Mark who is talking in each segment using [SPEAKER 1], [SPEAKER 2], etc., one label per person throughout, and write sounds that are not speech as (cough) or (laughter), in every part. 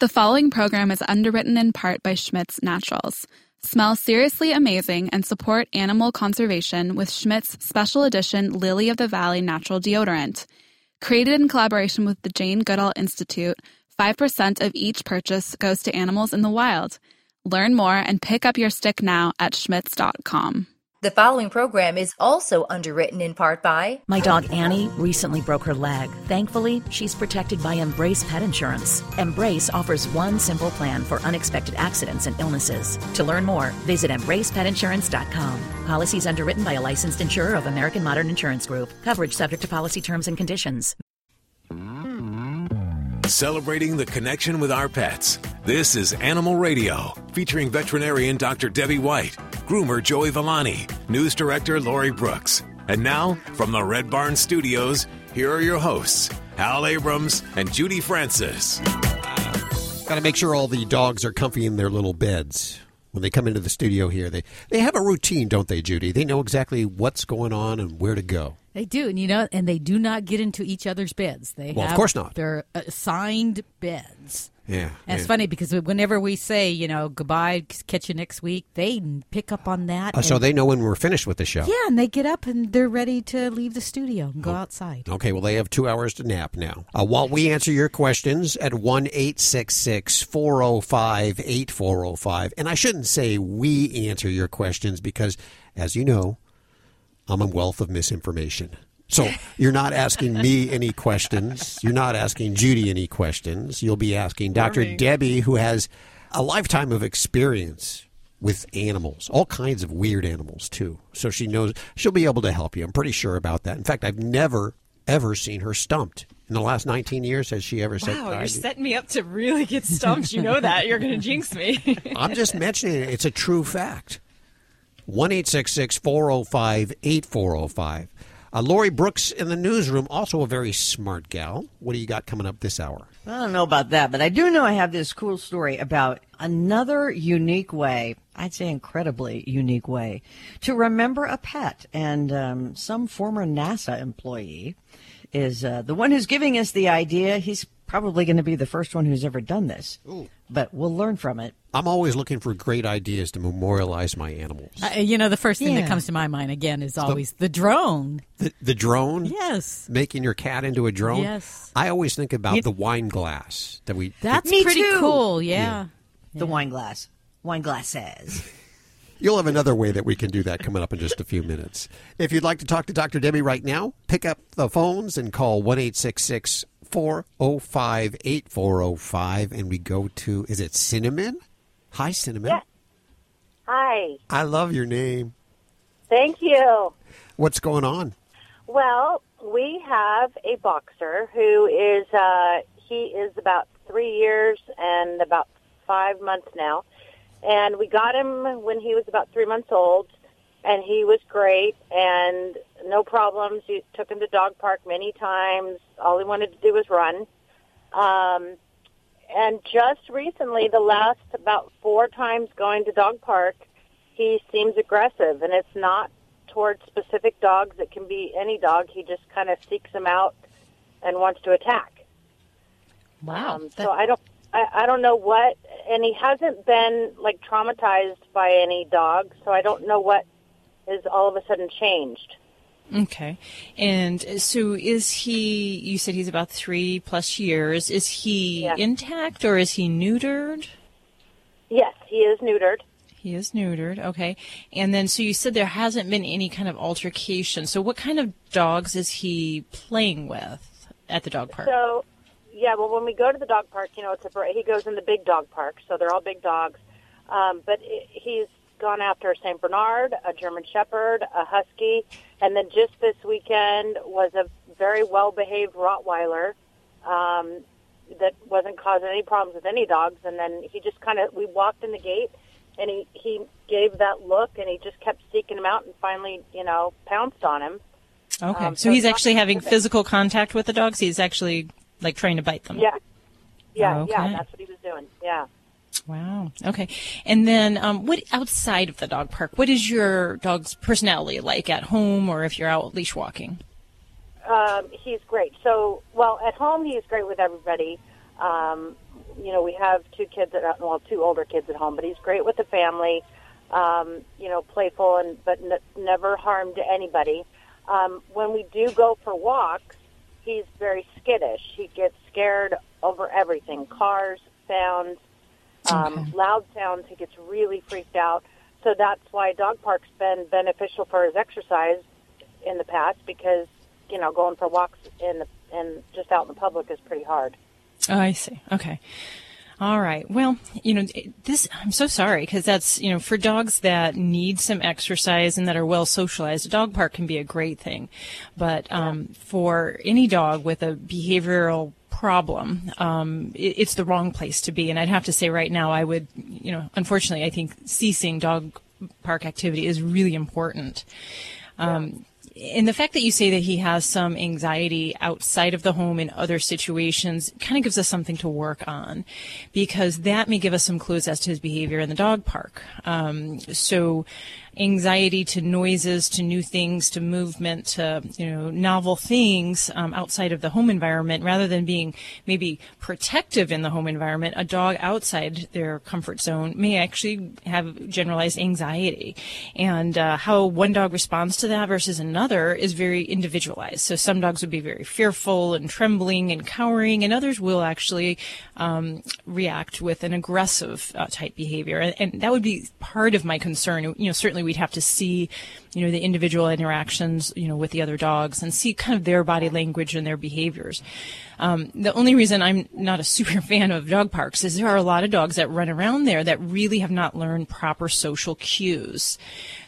[SPEAKER 1] The following program is underwritten in part by Schmidt's Naturals. Smell seriously amazing and support animal conservation with Schmidt's special edition Lily of the Valley natural deodorant. Created in collaboration with the Jane Goodall Institute, 5% of each purchase goes to animals in the wild. Learn more and pick up your stick now at schmidts.com.
[SPEAKER 2] The following program is also underwritten in part by
[SPEAKER 3] My dog Annie recently broke her leg. Thankfully, she's protected by Embrace Pet Insurance. Embrace offers one simple plan for unexpected accidents and illnesses. To learn more, visit embracepetinsurance.com. Policies underwritten by a licensed insurer of American Modern Insurance Group. Coverage subject to policy terms and conditions.
[SPEAKER 4] Celebrating the connection with our pets. This is Animal Radio, featuring veterinarian Dr. Debbie White, groomer Joey Villani, news director Lori Brooks. And now, from the Red Barn Studios, here are your hosts, Hal Abrams and Judy Francis.
[SPEAKER 5] Got to make sure all the dogs are comfy in their little beds when they come into the studio here. They they have a routine, don't they, Judy? They know exactly what's going on and where to go.
[SPEAKER 6] They do, and you know, and they do not get into each other's beds. They
[SPEAKER 5] Well, of course not.
[SPEAKER 6] They're assigned beds.
[SPEAKER 5] Yeah,
[SPEAKER 6] And it's funny because whenever we say, you know, goodbye, catch you next week, they pick up on that.
[SPEAKER 5] Uh, so they know when we're finished with the show.
[SPEAKER 6] yeah, and they get up and they're ready to leave the studio and
[SPEAKER 5] Oh.
[SPEAKER 6] go outside.
[SPEAKER 5] Okay, well, they have two hours to nap now. Uh, while we answer your questions at 1 405 8405. And I shouldn't say we answer your questions because, as you know, I'm a wealth of misinformation. So you're not asking me any questions. You're not asking Judy any questions. You'll be asking Dr. Debbie, who has a lifetime of experience with animals, all kinds of weird animals too. So she knows she'll be able to help you. I'm pretty sure about that. In fact, I've never ever seen her stumped in the last 19 years. Has she ever said?
[SPEAKER 7] Wow, you're setting me up to really get stumped. You know that. You're going (laughs) to jinx me.
[SPEAKER 5] I'm just mentioning it. It's a true fact. 1 405 8405. Uh, Lori Brooks in the newsroom, also a very smart gal. What do you got coming up this hour?
[SPEAKER 8] I don't know about that, but I do know I have this cool story about another unique way, I'd say incredibly unique way, to remember a pet. And um, some former NASA employee is uh, the one who's giving us the idea. He's probably going to be the first one who's ever done this, but we'll learn from it.
[SPEAKER 5] I'm always looking for great ideas to memorialize my animals.
[SPEAKER 6] Uh, you know, the first thing
[SPEAKER 8] Yeah.
[SPEAKER 6] that comes to my mind again is always the drone.
[SPEAKER 5] The, the drone?
[SPEAKER 6] Yes.
[SPEAKER 5] Making your cat into a drone?
[SPEAKER 6] Yes.
[SPEAKER 5] I always think about
[SPEAKER 8] You-
[SPEAKER 5] the wine glass that we.
[SPEAKER 6] That's
[SPEAKER 8] Me
[SPEAKER 6] pretty
[SPEAKER 8] too.
[SPEAKER 6] cool. Yeah.
[SPEAKER 8] The wine glass. Wine glasses. (laughs)
[SPEAKER 5] You'll have another way that we can do that coming up in just a few minutes. If you'd like to talk to Dr. Debbie right now, pick up the phones and call 1 405 8405. And we go to, is it Cinnamon? Hi, Cinnamon.
[SPEAKER 9] Yes. Hi.
[SPEAKER 5] I love your name.
[SPEAKER 9] Thank you.
[SPEAKER 5] What's going on?
[SPEAKER 9] Well, we have a boxer who is uh, he is about three years and about five months now, and we got him when he was about three months old, and he was great and no problems. You took him to dog park many times. All he wanted to do was run. Um, and just recently, the last about four times going to dog park, he seems aggressive, and it's not towards specific dogs. It can be any dog. He just kind of seeks them out and wants to attack.
[SPEAKER 6] Wow.
[SPEAKER 9] Um, so I don't, I, I don't know what, and he hasn't been like traumatized by any dog. So I don't know what is all of a sudden changed.
[SPEAKER 7] okay. And so is he, you said he's about three plus years. Is he
[SPEAKER 9] Yeah.
[SPEAKER 7] intact or is he neutered?
[SPEAKER 9] Yes, he is neutered.
[SPEAKER 7] He is neutered. Okay. And then, so you said there hasn't been any kind of altercation. So what kind of dogs is he playing with at the dog park?
[SPEAKER 9] So, yeah, well, when we go to the dog park, you know, it's a he goes in the big dog park, so they're all big dogs. Um, but i he's gone after a Saint Bernard, a German Shepherd, a Husky, and then just this weekend was a very well behaved Rottweiler um, that wasn't causing any problems with any dogs. And then he just kind of we walked in the gate, and he he gave that look, and he just kept seeking him out, and finally, you know, pounced on him.
[SPEAKER 7] okay.
[SPEAKER 9] um,
[SPEAKER 7] so he's actually having physical contact with the dogs. He's actually like trying to bite them.
[SPEAKER 9] Yeah, yeah,
[SPEAKER 7] okay.
[SPEAKER 9] yeah. That's what he was doing. Yeah.
[SPEAKER 7] Wow. Okay. And then, um, what outside of the dog park? What is your dog's personality like at home, or if you're out leash walking?
[SPEAKER 9] Um, he's great. So, well, at home he's great with everybody. Um, you know, we have two kids at well, two older kids at home, but he's great with the family. Um, you know, playful and but n- never harmed anybody. Um, when we do go for walks, he's very skittish. He gets scared over everything: cars, sounds, um,
[SPEAKER 7] Okay.
[SPEAKER 9] loud sounds. He gets really freaked out. So that's why dog park's been beneficial for his exercise in the past because you know going for walks in the and just out in the public is pretty hard.
[SPEAKER 7] Oh, I see. Okay. All right. Well, you know, this, I'm so sorry because that's, you know, for dogs that need some exercise and that are well socialized, a dog park can be a great thing. But, um, for any dog with a behavioral problem, um, it, it's the wrong place to be. And I'd have to say right now, I would, you know, unfortunately, I think ceasing dog park activity is really important. Um, and the fact that you say that he has some anxiety outside of the home in other situations kind of gives us something to work on because that may give us some clues as to his behavior in the dog park. Um, so anxiety to noises, to new things, to movement, to, you know, novel things um, outside of the home environment rather than being maybe protective in the home environment, a dog outside their comfort zone may actually have generalized anxiety. And uh, how one dog responds to that versus another is very individualized. So some dogs would be very fearful and trembling and cowering, and others will actually um, react with an aggressive uh, type behavior. And, and that would be part of my concern. You know, certainly we'd have to see, you know, the individual interactions, you know, with the other dogs and see kind of their body language and their behaviors. Um, the only reason I'm not a (laughs) super fan of dog parks is there are a lot of dogs that run around there that really have not learned proper social cues.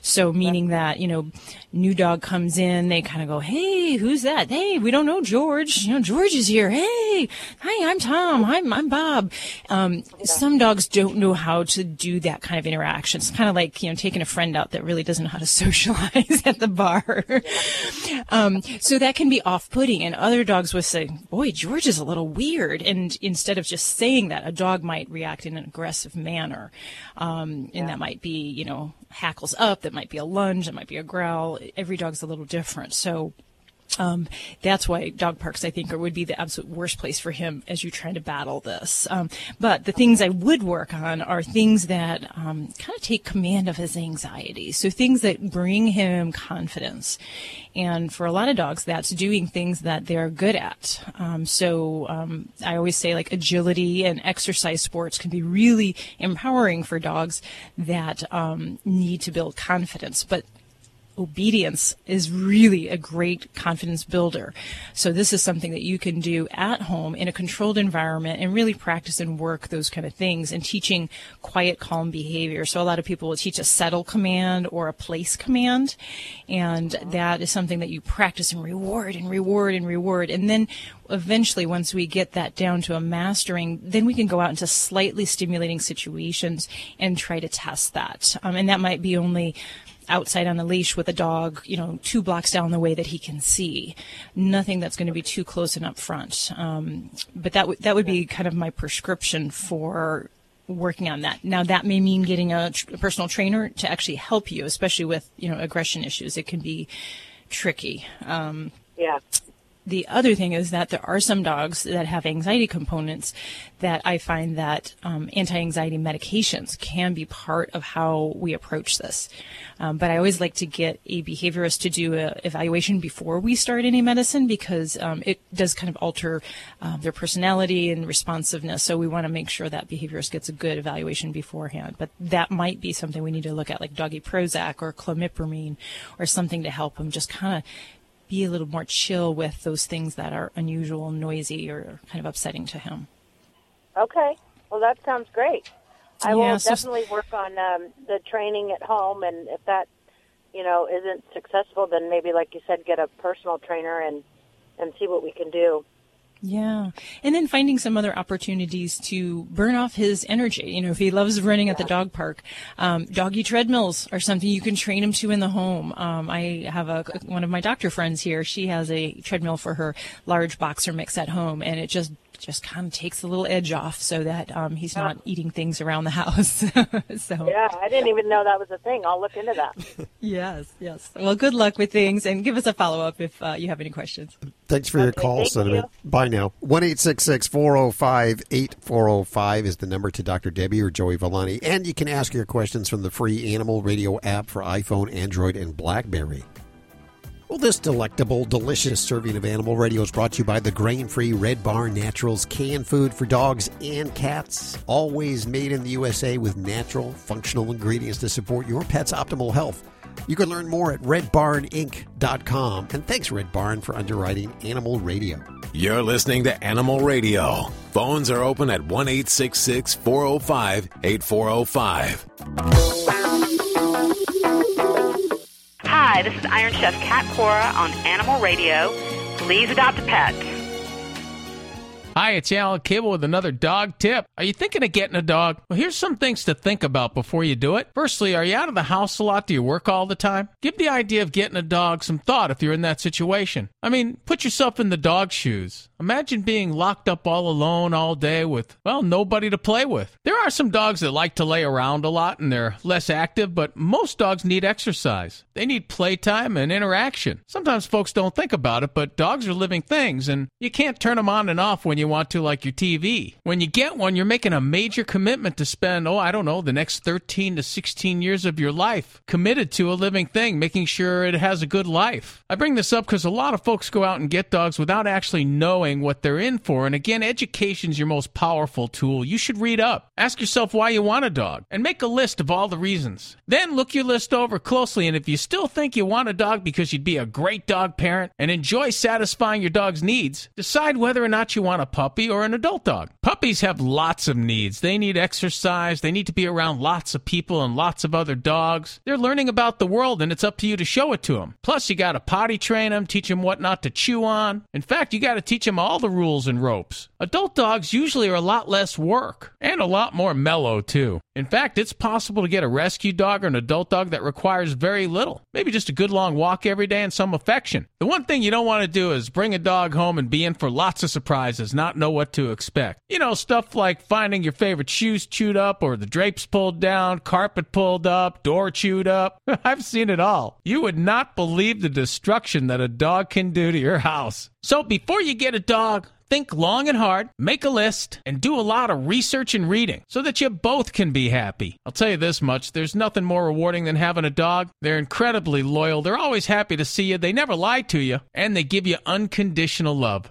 [SPEAKER 7] So meaning that, you know, new dog comes in, they kind of go, Hey, who's that? Hey, we don't know George. You know, George is here. Hey, hi, I'm Tom. I'm, I'm Bob. Um, some dogs don't know how to do that kind of interaction. It's kind of like, you know, taking a friend out that really doesn't know how to (laughs) socialize (laughs) at the bar. um, so that can be off-putting and other dogs will say, boy, George is a little weird. And instead of just saying that, a dog might react in an aggressive manner. Um, and that might be, you know, hackles up, that might be a lunge, that might be a growl. Every dog's a little different. So, um, that's why dog parks, I think, would be the absolute worst place for him as you're trying to battle this. Um, but the things I would work on are things that um, kind of take command of his anxiety. So things that bring him confidence. And for a lot of dogs, that's doing things that they're good at. Um, so um, I always say, like, agility and exercise sports can be really empowering for dogs that um, need to build confidence. But obedience is really a great confidence builder. So this is something that you can do at home in a controlled environment and really practice and work those kind of things and teaching quiet, calm behavior. So a lot of people will teach a settle command or a place command. And that is something that you practice and reward and reward and reward. And then eventually once we get that down to a mastering, then we can go out into slightly stimulating situations and try to test that. Um, and that might be only outside on a leash with a dog, you know, two blocks down the way that he can see. Nothing that's going to be too close and up front. Um, but that would that would be kind of my prescription for working on that. Now that may mean getting a, tr- a personal trainer to actually help you, especially with you know aggression issues. It can be tricky. Um,
[SPEAKER 9] Yeah.
[SPEAKER 7] The other thing is that there are some dogs that have anxiety components that I find that um, anti-anxiety medications can be part of how we approach this. Um, but I always like to get a behaviorist to do an evaluation before we start any medicine because um, it does kind of alter um, their personality and responsiveness. So we want to make sure that behaviorist gets a good evaluation beforehand. But that might be something we need to look at, like doggy Prozac or clomipramine or something to help them just kind of be a little more chill with those things that are unusual, noisy, or kind of upsetting to him.
[SPEAKER 9] Okay. Well, that sounds great. I
[SPEAKER 7] Yeah,
[SPEAKER 9] will
[SPEAKER 7] so-
[SPEAKER 9] definitely work on um, the training at home, and if that, you know, isn't successful, then maybe, like you said, get a personal trainer and and see what we can do.
[SPEAKER 7] Yeah. And then finding some other opportunities to burn off his energy. You know, if he loves running at the dog park, um, doggy treadmills are something you can train him to in the home. Um, I have a, one of my doctor friends here. She has a treadmill for her large boxer mix at home and it just
[SPEAKER 10] just kind of takes the little edge off so that um, he's not eating things around the (laughs) house. (laughs) so
[SPEAKER 9] Yeah, I didn't even know that was a thing. I'll look into that. (laughs)
[SPEAKER 10] yes, yes. Well, good luck with things, and give us a follow up if uh, you have any questions.
[SPEAKER 5] Thanks for your call,
[SPEAKER 9] thank
[SPEAKER 5] Senator.
[SPEAKER 9] you.
[SPEAKER 5] Bye now. 1 405 8405 is the number to Dr. Debbie or Joey Villani. And you can ask your questions from the free Animal Radio app for iPhone, Android, and Blackberry. Well, this delectable, delicious serving of Animal Radio is brought to you by the grain free Red Barn Naturals canned food for dogs and cats. Always made in the USA with natural, functional ingredients to support your pet's optimal health. You can learn more at redbarninc.com. And thanks, Red Barn, for underwriting Animal Radio.
[SPEAKER 4] You're listening to Animal Radio. Phones are open at 1 405 8405.
[SPEAKER 11] Hi, this is Iron Chef Cat Cora on Animal Radio. Please adopt a pet.
[SPEAKER 12] Hi, it's Alan Cable with another dog tip. Are you thinking of getting a dog? Well, here's some things to think about before you do it. Firstly, are you out of the house a lot? Do you work all the time? Give the idea of getting a dog some thought if you're in that situation. I mean, put yourself in the dog's shoes. Imagine being locked up all alone all day with, well, nobody to play with. There are some dogs that like to lay around a lot and they're less active, but most dogs need exercise. They need playtime and interaction. Sometimes folks don't think about it, but dogs are living things and you can't turn them on and off when you want to, like your TV. When you get one, you're making a major commitment to spend, oh, I don't know, the next 13 to 16 years of your life committed to a living thing, making sure it has a good life. I bring this up because a lot of folks go out and get dogs without actually knowing what they're in for. And again, education's your most powerful tool. You should read up. Ask yourself why you want a dog and make a list of all the reasons. Then look your list over closely. And if you still think you want a dog because you'd be a great dog parent and enjoy satisfying your dog's needs, decide whether or not you want a puppy or an adult dog. Puppies have lots of needs. They need exercise, they need to be around lots of people and lots of other dogs. They're learning about the world and it's up to you to show it to them. Plus, you got to potty train them, teach them what not to chew on. In fact, you got to teach them all the rules and ropes. Adult dogs usually are a lot less work and a lot more mellow, too. In fact, it's possible to get a rescue dog or an adult dog that requires very little. Maybe just a good long walk every day and some affection. The one thing you don't want to do is bring a dog home and be in for lots of surprises, not know what to expect. You know, stuff like finding your favorite shoes chewed up or the drapes pulled down, carpet pulled up, door chewed up. (laughs) I've seen it all. You would not believe the destruction that a dog can do to your house. So before you get a dog, Think long and hard, make a list, and do a lot of research and reading so that you both can be happy. I'll tell you this much there's nothing more rewarding than having a dog. They're incredibly loyal, they're always happy to see you, they never lie to you, and they give you unconditional love.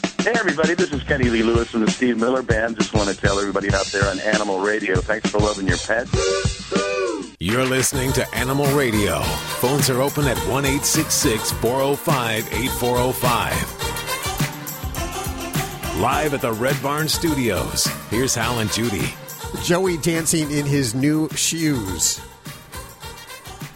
[SPEAKER 13] Hey, everybody, this is Kenny Lee Lewis from the Steve Miller Band. Just want to tell everybody out there on Animal Radio, thanks for loving your pets.
[SPEAKER 4] You're listening to Animal Radio. Phones are open at 1 405 8405. Live at the Red Barn Studios, here's Hal and Judy.
[SPEAKER 5] Joey dancing in his new shoes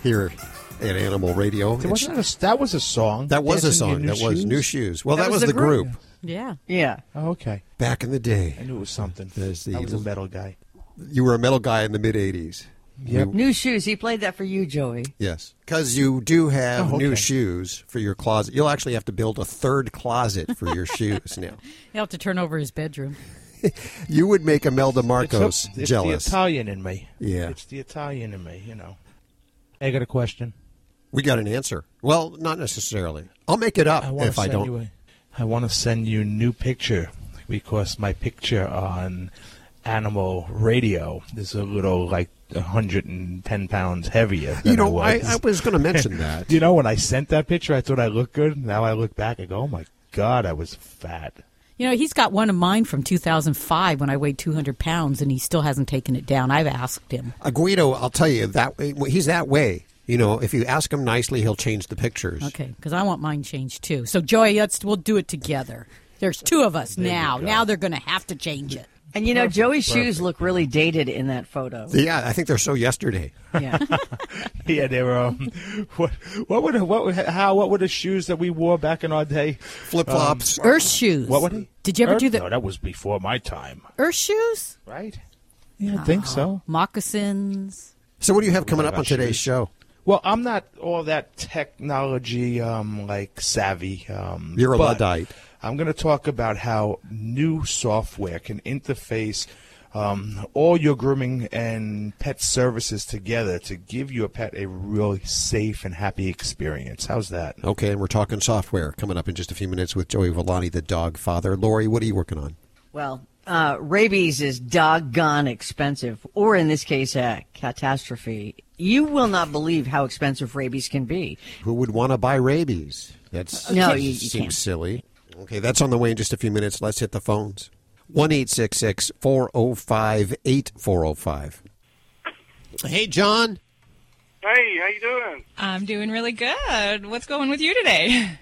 [SPEAKER 5] here at Animal Radio.
[SPEAKER 14] Wasn't that, a, that was a song.
[SPEAKER 5] That was a
[SPEAKER 14] Dancing in
[SPEAKER 5] song.
[SPEAKER 14] New
[SPEAKER 5] That was New Shoes. Well, that, was, the group.
[SPEAKER 6] Yeah.
[SPEAKER 8] Yeah.
[SPEAKER 14] Oh, okay.
[SPEAKER 5] back in the day.
[SPEAKER 14] I knew it was something.
[SPEAKER 5] There's the-
[SPEAKER 14] I was a metal guy.
[SPEAKER 5] You were a metal guy in the mid 80s.
[SPEAKER 14] Yep.
[SPEAKER 8] New shoes. He played that for you, Joey.
[SPEAKER 5] Yes. Because you do have
[SPEAKER 14] Oh,
[SPEAKER 5] new shoes for your closet. You'll actually have to build a third closet for your (laughs) shoes now.
[SPEAKER 6] You'll have to turn over his bedroom. (laughs)
[SPEAKER 5] You would make Imelda
[SPEAKER 14] It's,
[SPEAKER 5] Marcos
[SPEAKER 14] a- it's
[SPEAKER 5] jealous.
[SPEAKER 14] the Italian in me.
[SPEAKER 5] Yeah.
[SPEAKER 14] It's the Italian in me, you know. I got a question.
[SPEAKER 5] We got an answer. Well, not necessarily. I'll make it up
[SPEAKER 14] I
[SPEAKER 5] if I don't.
[SPEAKER 14] You a, I want to send you new picture because my picture on Animal Radio is a little like 110 pounds heavier. Than
[SPEAKER 5] You know,
[SPEAKER 14] I
[SPEAKER 5] I,
[SPEAKER 14] was,
[SPEAKER 5] I was going to mention (laughs) that.
[SPEAKER 14] you know, when I sent that picture, I thought I looked good. Now I look back and go, oh my God, I was fat.
[SPEAKER 6] You know, he's got one of mine from 2005 when I weighed 200 pounds, and he still hasn't taken it down. I've asked him.
[SPEAKER 5] Uh, Guido, I'll tell you that he's that way. You know, if you ask him nicely, he'll change the pictures.
[SPEAKER 6] Okay, because I want mine changed too. So, Joey, let's we'll do it together. There's two of us now. Now they're going to have to change it.
[SPEAKER 8] And you know, Joey's
[SPEAKER 5] Perfect.
[SPEAKER 8] shoes look really dated in that photo.
[SPEAKER 5] Yeah, I think they're so yesterday.
[SPEAKER 8] Yeah. (laughs) (laughs)
[SPEAKER 14] yeah, they were. Um, (laughs) what, what were the, what were- how what were the shoes that we wore back in our day?
[SPEAKER 5] Flip flops.
[SPEAKER 6] Earth shoes.
[SPEAKER 14] What were they?
[SPEAKER 6] Did you ever
[SPEAKER 14] Earth?
[SPEAKER 6] do the
[SPEAKER 14] No, that was before my time.
[SPEAKER 6] Earth shoes?
[SPEAKER 14] Right. Yeah, I think so.
[SPEAKER 6] Moccasins.
[SPEAKER 5] So, what do you have coming up on today's
[SPEAKER 14] shoes?
[SPEAKER 5] show?
[SPEAKER 14] Well, I'm not all that technology um, like savvy. Um,
[SPEAKER 5] You're a Luddite.
[SPEAKER 14] I'm going to talk about how new software can interface um, all your grooming and pet services together to give your pet a really safe and happy experience. How's that?
[SPEAKER 5] Okay, and we're talking software coming up in just a few minutes with Joey Villani, the dog father. Lori, what are you working on?
[SPEAKER 8] Well, uh, rabies is doggone expensive, or in this case, a catastrophe. You will not believe how expensive rabies can be.
[SPEAKER 5] Who would want to buy rabies? That's
[SPEAKER 8] No, you- you
[SPEAKER 5] seems
[SPEAKER 8] can't.
[SPEAKER 5] silly. Okay, that's on the way in just a few minutes. Let's hit the phones. One eight six six four zero five eight four zero five. Hey, John.
[SPEAKER 15] Hey, how you doing?
[SPEAKER 7] I'm doing really good. What's going with you today?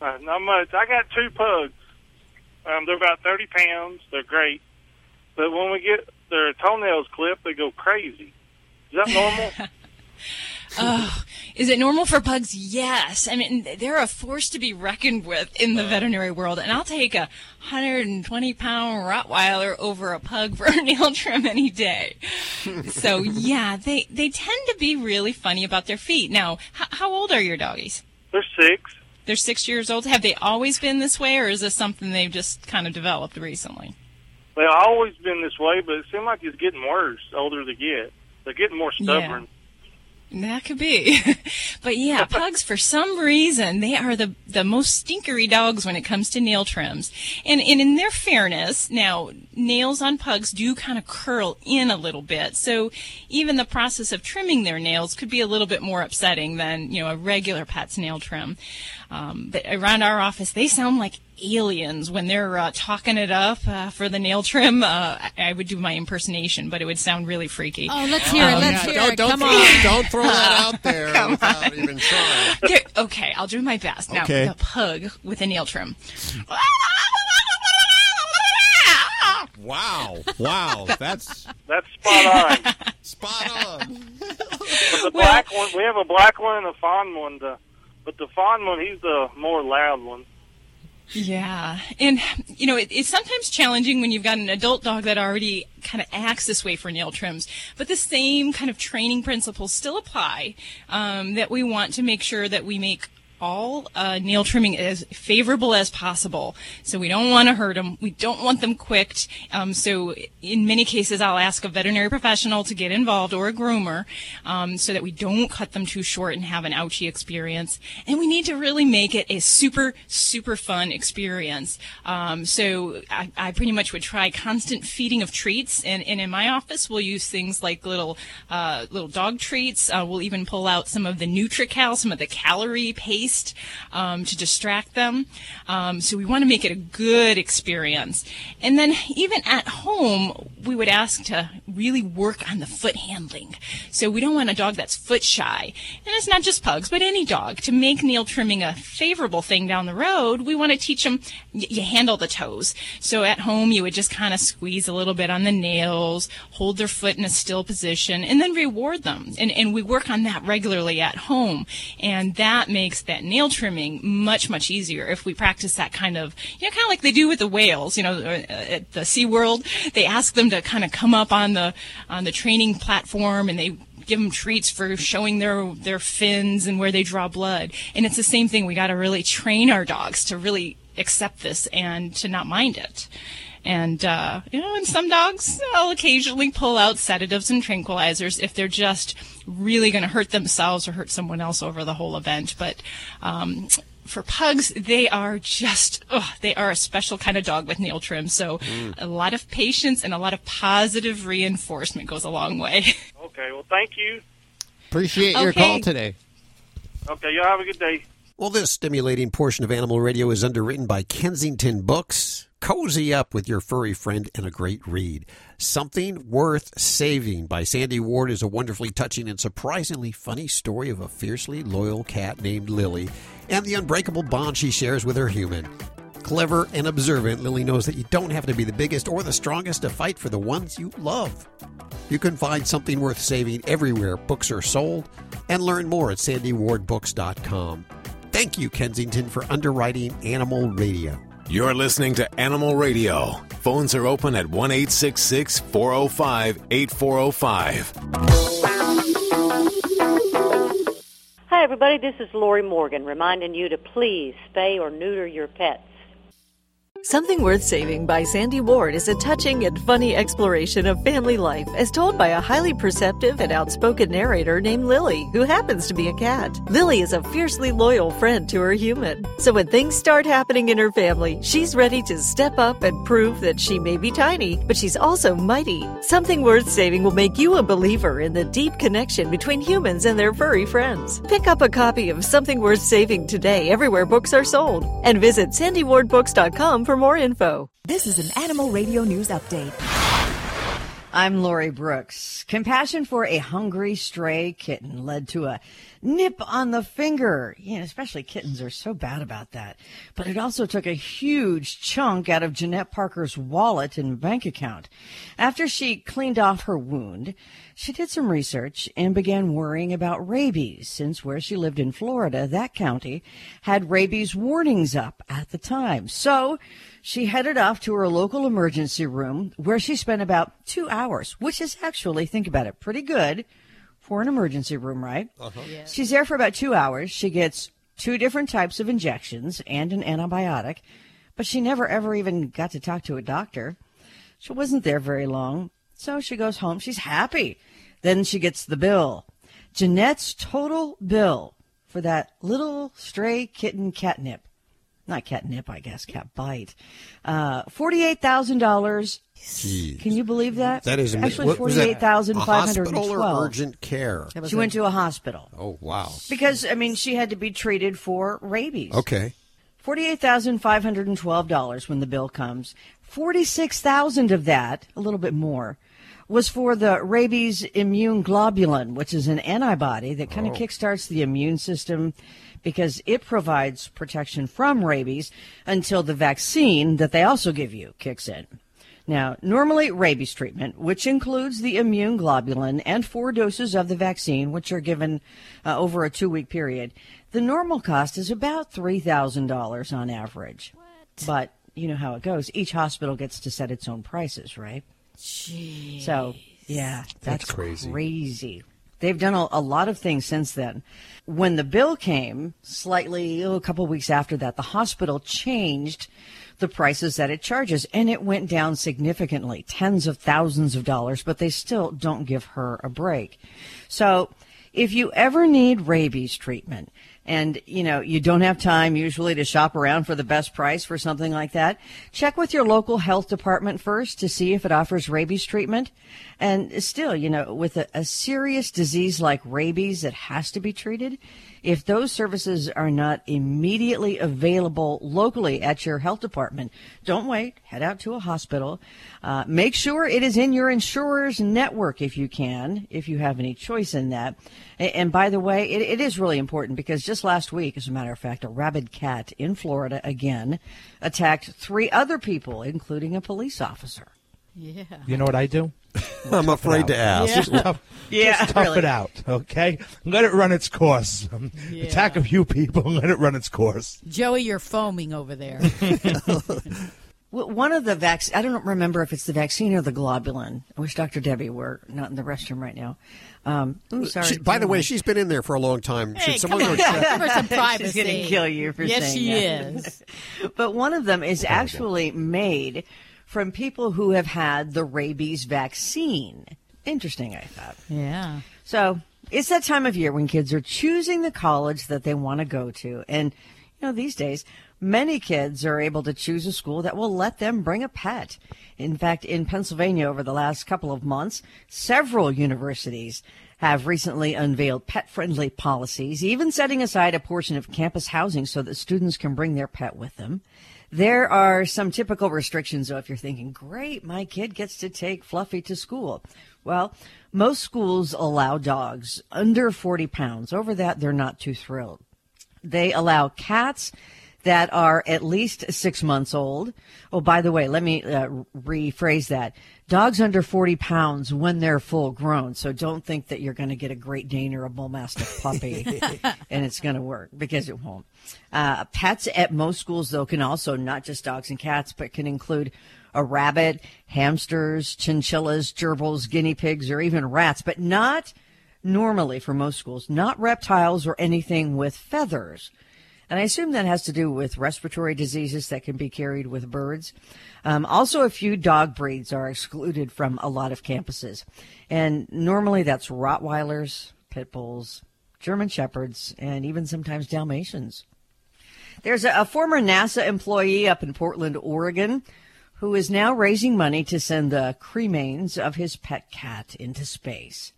[SPEAKER 15] Uh, not much. I got two pugs. Um, they're about thirty pounds. They're great, but when we get their toenails clipped, they go crazy. Is that normal? (laughs)
[SPEAKER 7] Oh, is it normal for pugs? Yes. I mean, they're a force to be reckoned with in the uh. veterinary world, and I'll take a 120 pound Rottweiler over a pug for a nail trim any day. so yeah, they they tend to be really funny about their feet. Now, h- how old are your doggies?
[SPEAKER 15] They're six.
[SPEAKER 7] They're six years old. Have they always been this way, or is this something they've just kind of developed recently?
[SPEAKER 15] They've always been this way, but it seems like it's getting worse the older they get. They're getting more stubborn.
[SPEAKER 7] That could be. (laughs) but yeah, (laughs) pugs, for some reason, they are the, the most stinkery dogs when it comes to nail trims. And, and in their fairness, now, nails on pugs do kind of curl in a little bit. So even the process of trimming their nails could be a little bit more upsetting than, you know, a regular pet's nail trim. Um, but around our office, they sound like aliens when they're uh, talking it up uh, for the nail trim. Uh, I- I would do my impersonation, but it would sound really freaky.
[SPEAKER 6] Oh, let's hear it.
[SPEAKER 7] Um,
[SPEAKER 6] Let's hear
[SPEAKER 5] Don't,
[SPEAKER 6] it.
[SPEAKER 5] don't
[SPEAKER 6] Come
[SPEAKER 5] throw,
[SPEAKER 6] on.
[SPEAKER 5] don't throw that (laughs) out there
[SPEAKER 7] Come
[SPEAKER 5] without even trying.
[SPEAKER 7] There- okay, I'll do my best. Now,
[SPEAKER 5] Okay.
[SPEAKER 7] the pug with a nail trim.
[SPEAKER 5] Wow. Wow. That's
[SPEAKER 15] That's spot on.
[SPEAKER 5] spot on. (laughs)
[SPEAKER 15] But the black one, we have a black one and a fawn one. The, but the fawn one, he's the more loud one.
[SPEAKER 7] Yeah, and you know it, it's sometimes challenging when you've got an adult dog that already kind of acts this way for nail trims. But the same kind of training principles still apply. Um, that we want to make sure that we make all uh, nail trimming as favorable as possible. So we don't want to hurt them. We don't want them quicked. Um, so in many cases, I'll ask a veterinary professional to get involved or a groomer um, so that we don't cut them too short and have an ouchy experience. And we need to really make it a super, super fun experience. Um, so I, I pretty much would try constant feeding of treats. And, and in my office, we'll use things like little, uh, little dog treats. Uh, we'll even pull out some of the NutriCal, some of the calorie paste um, to distract them. Um, so we want to make it a good experience. And then even at home, we would ask to really work on the foot handling. So we don't want a dog that's foot shy. And it's not just pugs, but any dog. To make nail trimming a favorable thing down the road, we want to teach them y- you handle the toes. So at home, you would just kind of squeeze a little bit on the nails, hold their foot in a still position, and then reward them. And, and we work on that regularly at home. And that makes that nail trimming much, much easier if we practice that kind of, you know, kind of like they do with the whales, you know, uh, at the SeaWorld. They ask them to kind of come up on the, on the training platform and they give them treats for showing their their fins and where they draw blood. And it's the same thing. We got to really train our dogs to really accept this and to not mind it. And uh, you know, and some dogs I'll occasionally pull out sedatives and tranquilizers if they're just really going to hurt themselves or hurt someone else over the whole event. But um, for pugs, they are just oh, they are a special kind of dog with nail trim. So
[SPEAKER 15] Mm.
[SPEAKER 7] a lot of patience and a lot of positive reinforcement goes a long way. (laughs)
[SPEAKER 15] Okay, well, thank you.
[SPEAKER 5] Appreciate your
[SPEAKER 7] Okay.
[SPEAKER 5] call today.
[SPEAKER 15] Okay, y'all have a good day.
[SPEAKER 5] Well, this stimulating portion of Animal Radio is underwritten by Kensington Books. Cozy up with your furry friend and a great read. Something Worth Saving by Sandy Ward is a wonderfully touching and surprisingly funny story of a fiercely loyal cat named Lily and the unbreakable bond she shares with her human. Clever and observant, Lily knows that you don't have to be the biggest or the strongest to fight for the ones you love. You can find something worth saving everywhere books are sold and learn more at sandywardbooks.com. Thank you, Kensington, for underwriting Animal Radio.
[SPEAKER 4] You're listening to Animal Radio. Phones are open at 1 405 8405.
[SPEAKER 16] Hi, everybody. This is Lorrie Morgan reminding you to please spay or neuter your pets.
[SPEAKER 17] Something Worth Saving by Sandy Ward is a touching and funny exploration of family life as told by a highly perceptive and outspoken narrator named Lily, who happens to be a cat. Lily is a fiercely loyal friend to her human. So when things start happening in her family, she's ready to step up and prove that she may be tiny, but she's also mighty. Something Worth Saving will make you a believer in the deep connection between humans and their furry friends. Pick up a copy of Something Worth Saving today everywhere books are sold and visit sandywardbooks.com for more info.
[SPEAKER 18] This is an Animal Radio News Update.
[SPEAKER 8] I'm Lori Brooks. Compassion for a hungry stray kitten led to a nip on the finger. Especially kittens are so bad about that. But it also took a huge chunk out of Jeanette Parker's wallet and bank account. After she cleaned off her wound, she did some research and began worrying about rabies, since where she lived in Florida, that county had rabies warnings up at the time. So she headed off to her local emergency room where she spent about two hours, which is actually, think about it, pretty good for an emergency room, right?
[SPEAKER 5] Uh-huh.
[SPEAKER 8] She's there for about two hours. She gets two different types of injections and an antibiotic, but she never ever even got to talk to a doctor. She wasn't there very long. So she goes home. She's happy. Then she gets the bill. Jeanette's total bill for that little stray kitten catnip not catnip, I guess, cat bite. Uh, forty-eight thousand dollars. Can you believe that?
[SPEAKER 5] That is
[SPEAKER 8] actually
[SPEAKER 5] what was
[SPEAKER 8] forty-eight thousand five hundred and
[SPEAKER 5] Hospital or urgent care?
[SPEAKER 8] She went to a hospital
[SPEAKER 5] Oh wow.
[SPEAKER 8] because I mean she had to be treated for rabies.
[SPEAKER 5] Okay.
[SPEAKER 8] Forty-eight thousand five hundred and twelve dollars when the bill comes. Forty-six thousand of that, a little bit more, was for the rabies immune globulin, which is an antibody that kind of
[SPEAKER 19] Oh.
[SPEAKER 8] kickstarts the immune system because it provides protection from rabies until the vaccine that they also give you kicks in. Now, normally rabies treatment, which includes the immune globulin and four doses of the vaccine, which are given uh, over a two week period, the normal cost is about $3,000 on average. But you know how it goes. Each hospital gets to set its own prices, right? So, yeah, that's,
[SPEAKER 14] That's crazy.
[SPEAKER 8] Crazy. They've done a, a lot of things since then. When the bill came, slightly oh, a couple weeks after that, the hospital changed the prices that it charges, and it went down significantly, tens of thousands of dollars. But they still don't give her a break. So, if you ever need rabies treatment, and you know you don't have time usually to shop around for the best price for something like that. Check with your local health department first to see if it offers rabies treatment and still you know with a, a serious disease like rabies that has to be treated if those services are not immediately available locally at your health department don't wait. Head out to a hospital. Uh, make sure it is in your insurer's network if you can if you have any choice in that. A- and by the way it, it is really important because just last week as a matter of fact a rabid cat in florida again attacked three other people including a police officer
[SPEAKER 6] Yeah.
[SPEAKER 14] You know what I do? (laughs)
[SPEAKER 5] I'm afraid to ask.
[SPEAKER 14] Just (laughs) tough,
[SPEAKER 8] Yeah,
[SPEAKER 14] just tough
[SPEAKER 8] really.
[SPEAKER 14] it out, okay? Let it run its course. Um,
[SPEAKER 6] Yeah.
[SPEAKER 14] Attack a few people, (laughs) let it run its course.
[SPEAKER 6] Joey, you're foaming over there.
[SPEAKER 8] One of the vac I don't remember if it's the vaccine or the globulin. I wish Dr. Debbie were not in the restroom right now. Um, ooh, sorry.
[SPEAKER 5] She- by the way, she's been in there for a long time.
[SPEAKER 6] Hey,
[SPEAKER 5] Should someone
[SPEAKER 6] come
[SPEAKER 5] go
[SPEAKER 6] on.
[SPEAKER 5] check?
[SPEAKER 6] Give her some
[SPEAKER 8] She's
[SPEAKER 6] privacy.
[SPEAKER 8] going to kill you for
[SPEAKER 6] Yes,
[SPEAKER 8] saying
[SPEAKER 6] she
[SPEAKER 8] that.
[SPEAKER 6] is.
[SPEAKER 8] but one of them is actually made from people who have had the rabies vaccine. Interesting, I thought.
[SPEAKER 6] Yeah.
[SPEAKER 8] So it's that time of year when kids are choosing the college that they want to go to. And, you know, these days, many kids are able to choose a school that will let them bring a pet. In fact, in Pennsylvania over the last couple of months, several universities have recently unveiled pet friendly policies, even setting aside a portion of campus housing so that students can bring their pet with them. There are some typical restrictions, though, if you're thinking, great, my kid gets to take Fluffy to school. Well, most schools allow dogs under 40 pounds. Over that, they're not too thrilled. They allow cats that are at least six months old. Oh, by the way, let me uh, rephrase that. Dogs under 40 pounds when they're full grown. So don't think that you're going to get a Great Dane or a Bull Mastiff puppy (laughs) and it's going to work because it won't. Uh, pets at most schools, though, can also not just dogs and cats, but can include a rabbit, hamsters, chinchillas, gerbils, guinea pigs, or even rats, but not normally for most schools, not reptiles or anything with feathers. And I assume that has to do with respiratory diseases that can be carried with birds. Um, also, a few dog breeds are excluded from a lot of campuses. And normally that's Rottweilers, Pit Bulls, German Shepherds, and even sometimes Dalmatians. There's a, a former NASA employee up in Portland, Oregon, who is now raising money to send the cremains of his pet cat into space.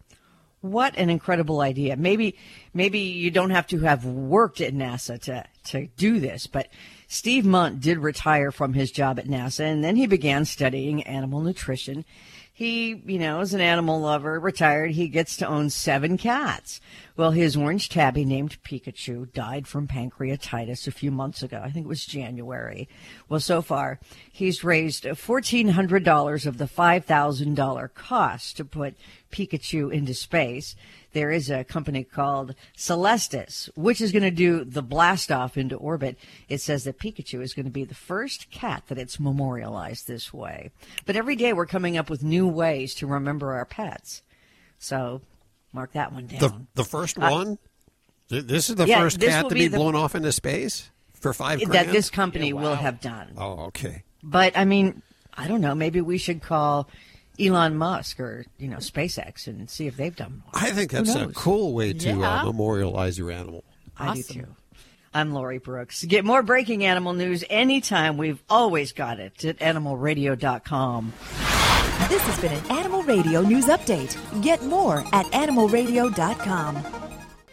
[SPEAKER 8] What an incredible idea. Maybe maybe you don't have to have worked at NASA to to do this, but Steve Munt did retire from his job at NASA and then he began studying animal nutrition. He, you know, is an animal lover, retired. He gets to own seven cats. Well, his orange tabby named Pikachu died from pancreatitis a few months ago. I think it was January. Well, so far, he's raised $1,400 of the $5,000 cost to put Pikachu into space. There is a company called Celestis, which is going to do the blast off into orbit. It says that Pikachu is going to be the first cat that it's memorialized this way. But every day we're coming up with new ways to remember our pets. So mark that one down.
[SPEAKER 5] The, the first
[SPEAKER 8] Uh,
[SPEAKER 5] one? Th- this is the
[SPEAKER 8] yeah,
[SPEAKER 5] first cat to
[SPEAKER 8] be
[SPEAKER 5] be
[SPEAKER 8] the-
[SPEAKER 5] blown off into space for five
[SPEAKER 8] that this company will have done.
[SPEAKER 5] Oh, okay.
[SPEAKER 8] But I mean, I don't know. Maybe we should call Elon Musk or you know SpaceX and see if they've done. More.
[SPEAKER 5] I think that's a cool way to
[SPEAKER 8] Yeah.
[SPEAKER 5] uh, memorialize your animal.
[SPEAKER 8] I do too. I'm Lori Brooks. Get more breaking animal news anytime. We've always got it at animalradio.com.
[SPEAKER 18] This has been an Animal Radio News Update. Get more at animalradio.com.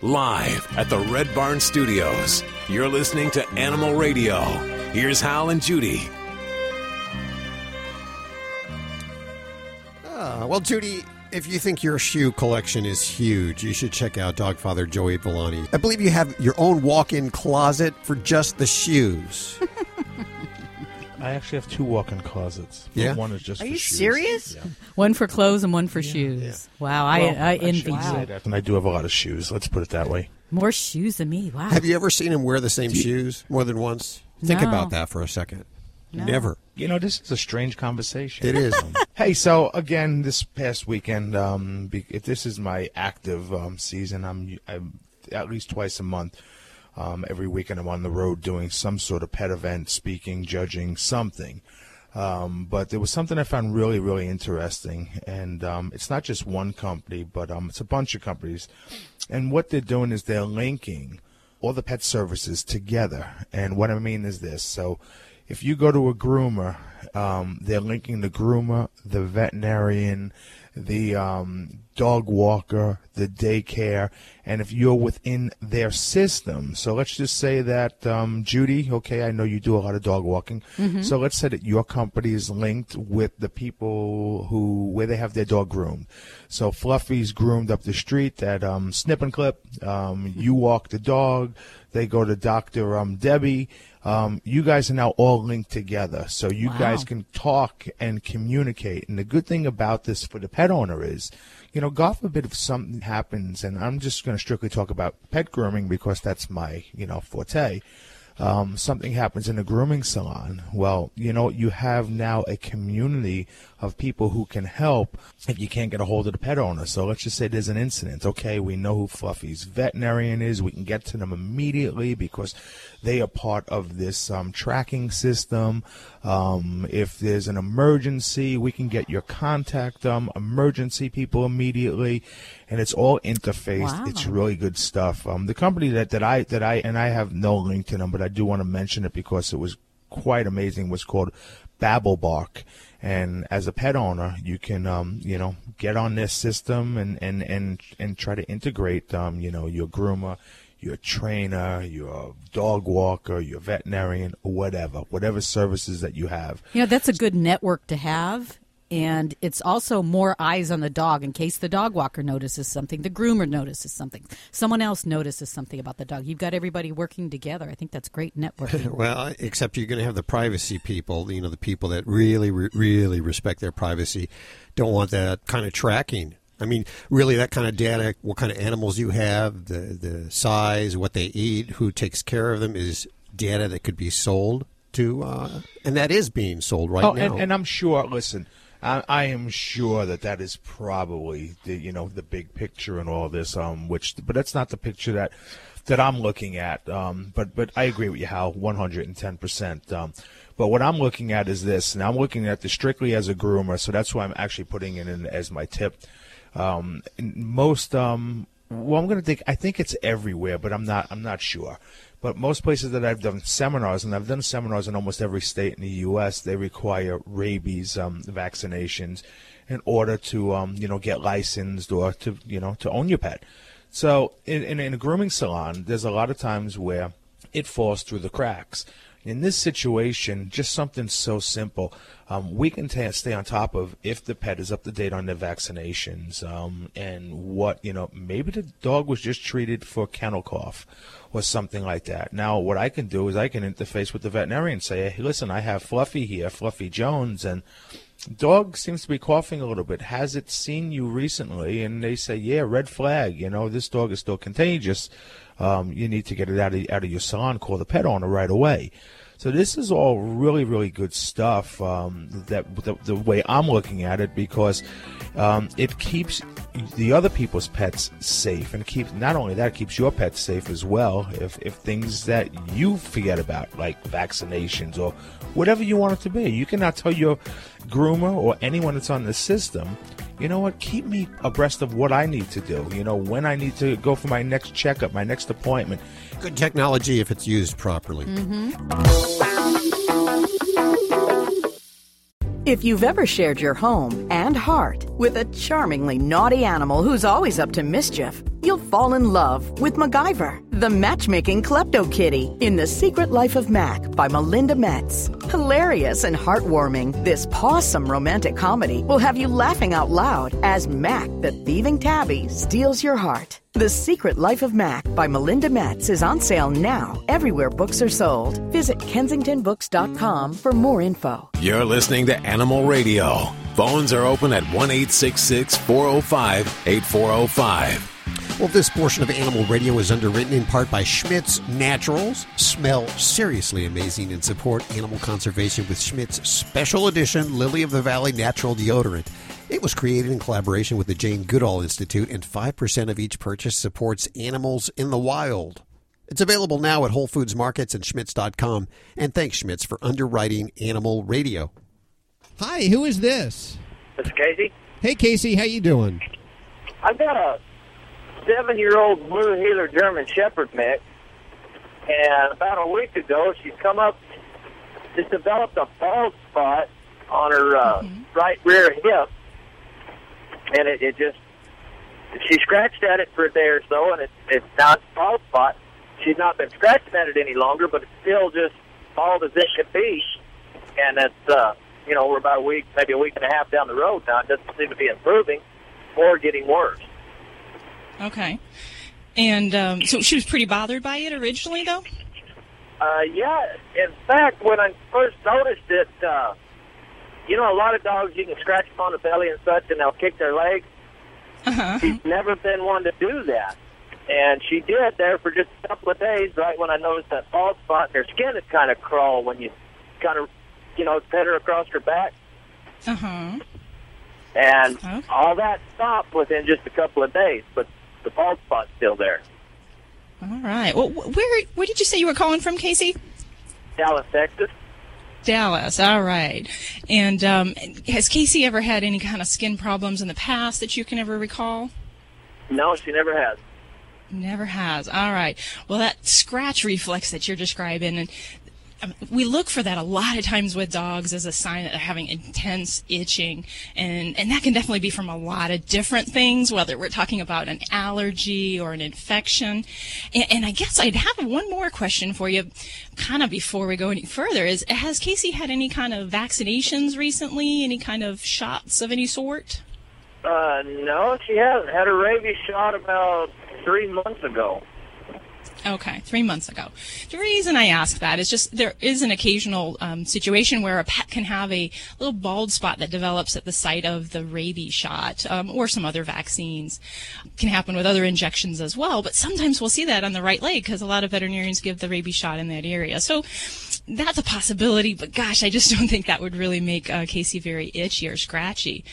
[SPEAKER 4] Live at the Red Barn Studios. You're listening to Animal Radio. Here's Hal and Judy.
[SPEAKER 5] Uh, well, Judy, if you think your shoe collection is huge, you should check out Dogfather Joey Villani. I believe you have your own walk-in closet for just the shoes. (laughs)
[SPEAKER 14] I actually have two walk-in closets.
[SPEAKER 5] Yeah?
[SPEAKER 14] One is just
[SPEAKER 8] Are
[SPEAKER 14] for
[SPEAKER 8] you
[SPEAKER 14] shoes.
[SPEAKER 8] serious?
[SPEAKER 14] Yeah. (laughs)
[SPEAKER 6] One for clothes and one for shoes. Wow, I,
[SPEAKER 14] Well,
[SPEAKER 6] I
[SPEAKER 14] should
[SPEAKER 6] envy you.
[SPEAKER 14] that, And I do have a lot of shoes. Let's put it that way.
[SPEAKER 6] More shoes than me. Wow.
[SPEAKER 5] Have you ever seen him wear the same shoes more than once? Think
[SPEAKER 6] No.
[SPEAKER 5] about that for a second.
[SPEAKER 6] No.
[SPEAKER 5] Never.
[SPEAKER 14] You know, this is a strange conversation.
[SPEAKER 5] It is. (laughs)
[SPEAKER 14] hey, so again, this past weekend, um, be, if this is my active um, season, I'm, I'm at least twice a month. Um, every weekend, I'm on the road doing some sort of pet event, speaking, judging, something. Um, but there was something I found really, really interesting, and um, it's not just one company, but um, it's a bunch of companies. And what they're doing is they're linking all the pet services together. And what I mean is this: so if you go to a groomer, um, they're linking the groomer, the veterinarian, the um, dog walker, the daycare, and if you're within their system, so let's just say that um, Judy, okay, I know you do a lot of dog walking,
[SPEAKER 19] Mhm.
[SPEAKER 14] so let's say that your company is linked with the people who where they have their dog groomed. So Fluffy's groomed up the street at um, Snip and Clip. Um, you walk the dog. They go to Doctor um, Debbie. Um, you guys are now all linked together, so you
[SPEAKER 19] Wow.
[SPEAKER 14] guys can talk and communicate. And the good thing about this for the pet owner is, you know, God forbid if something happens, and I'm just going to strictly talk about pet grooming because that's my, you know, forte. Um, something happens in a grooming salon. Well, you know, you have now a community of people who can help if you can't get a hold of the pet owner. So let's just say there's an incident. Okay, we know who Fluffy's veterinarian is. We can get to them immediately because they are part of this um, tracking system. Um, if there's an emergency, we can get your contact um, emergency people immediately, and it's all interfaced.
[SPEAKER 19] Wow.
[SPEAKER 14] It's really good stuff. Um, the company that, that I that I and I have no link to them, but I do want to mention it because it was quite amazing. Was called Babblebark, and as a pet owner, you can um, you know get on this system and and and and try to integrate um, you know your groomer. Your trainer, your dog walker, your veterinarian, or whatever, whatever services that you have.
[SPEAKER 6] You know, that's a good network to have. and it's also more eyes on the dog in case the dog walker notices something, the groomer notices something, someone else notices something about the dog. You've got everybody working together. I think that's great networking. (laughs)
[SPEAKER 5] well, except you're going to have the privacy people, you know, the people that really, re- really respect their privacy, don't want that kind of tracking. I mean, really, that kind of data, what kind of animals you have, the the size, what they eat, who takes care of them, is data that could be sold to, uh, and that is being sold right
[SPEAKER 14] oh,
[SPEAKER 5] now.
[SPEAKER 14] And, and I'm sure. Listen, I, I am sure that that is probably the you know the big picture and all this. Um, which, but that's not the picture that that I'm looking at. Um, but but I agree with you, Hal, 110 percent. Um, but what I'm looking at is this, and I'm looking at this strictly as a groomer. So that's why I'm actually putting it in as my tip. Um, most um, well, I'm going to think. I think it's everywhere, but I'm not. I'm not sure. But most places that I've done seminars, and I've done seminars in almost every state in the U.S., they require rabies um, vaccinations in order to, um, you know, get licensed or to, you know, to own your pet. So in, in, in a grooming salon, there's a lot of times where it falls through the cracks. In this situation, just something so simple, um, we can t- stay on top of if the pet is up to date on their vaccinations um, and what, you know, maybe the dog was just treated for kennel cough or something like that. Now, what I can do is I can interface with the veterinarian and say, hey, listen, I have Fluffy here, Fluffy Jones, and dog seems to be coughing a little bit. Has it seen you recently? And they say, yeah, red flag. You know, this dog is still contagious. Um, you need to get it out of, out of your salon. Call the pet owner right away. So this is all really, really good stuff. Um, that the, the, way I'm looking at it, because um, it keeps the other people's pets safe, and keeps not only that, keeps your pets safe as well. If if things that you forget about, like vaccinations or whatever you want it to be, you cannot tell your groomer or anyone that's on the system. You know what? Keep me abreast of what I need to do. You know when I need to go for my next checkup, my next appointment
[SPEAKER 5] good technology if it's used properly. Mm-hmm.
[SPEAKER 19] If you've ever shared your home and heart with a charmingly naughty animal who's always up to mischief, you'll fall in love with MacGyver, the matchmaking klepto kitty in The Secret Life of Mac by Melinda Metz. Hilarious and heartwarming, this pawsome romantic comedy will have you laughing out loud as Mac, the thieving tabby, steals your heart. The Secret Life of Mac by Melinda Metz is on sale now everywhere books are sold. Visit kensingtonbooks.com for more info.
[SPEAKER 4] You're listening to Animal Radio. Phones are open at 1 405 8405.
[SPEAKER 5] Well, this portion of Animal Radio is underwritten in part by Schmidt's Naturals. Smell seriously amazing and support animal conservation with Schmidt's special edition Lily of the Valley Natural Deodorant. It was created in collaboration with the Jane Goodall Institute, and 5% of each purchase supports animals in the wild. It's available now at Whole Foods Markets and schmidts.com. And thanks, Schmitz, for underwriting Animal Radio.
[SPEAKER 20] Hi, who is this?
[SPEAKER 21] This is Casey.
[SPEAKER 20] Hey, Casey, how you doing?
[SPEAKER 21] I've got a seven-year-old blue heeler German Shepherd mix, and about a week ago, she's come up, just developed a bald spot on her uh, mm-hmm. right rear hip, and it, it just she scratched at it for a day or so, and it, it's now it's a bald spot. She's not been scratching at it any longer, but it's still just bald as it could be, and it's uh, you know we're about a week, maybe a week and a half down the road now. It doesn't seem to be improving or getting worse.
[SPEAKER 7] Okay, and um, so she was pretty bothered by it originally, though.
[SPEAKER 21] Uh, yeah. In fact, when I first noticed it. Uh, you know, a lot of dogs you can scratch them on the belly and such, and they'll kick their legs.
[SPEAKER 7] Uh-huh.
[SPEAKER 21] She's never been one to do that, and she did there for just a couple of days. Right when I noticed that bald spot, and her skin had kind of crawl when you kind of, you know, pet her across her back.
[SPEAKER 7] Uh huh.
[SPEAKER 21] And okay. all that stopped within just a couple of days, but the bald spot's still there.
[SPEAKER 7] All right. Well, where where did you say you were calling from, Casey?
[SPEAKER 21] Dallas, Texas.
[SPEAKER 7] Dallas. All right. And um, has Casey ever had any kind of skin problems in the past that you can ever recall?
[SPEAKER 21] No, she never has.
[SPEAKER 7] Never has. All right. Well, that scratch reflex that you're describing, and we look for that a lot of times with dogs as a sign that they're having intense itching, and and that can definitely be from a lot of different things, whether we're talking about an allergy or an infection. And, and I guess I'd have one more question for you, kind of before we go any further. Is has Casey had any kind of vaccinations recently? Any kind of shots of any sort?
[SPEAKER 21] Uh, no, she hasn't. Had a rabies shot about three months ago.
[SPEAKER 7] Okay, three months ago. The reason I ask that is just there is an occasional um, situation where a pet can have a little bald spot that develops at the site of the rabies shot um, or some other vaccines. Can happen with other injections as well, but sometimes we'll see that on the right leg because a lot of veterinarians give the rabies shot in that area. So that's a possibility, but gosh, I just (laughs) don't think that would really make uh, Casey very itchy or scratchy.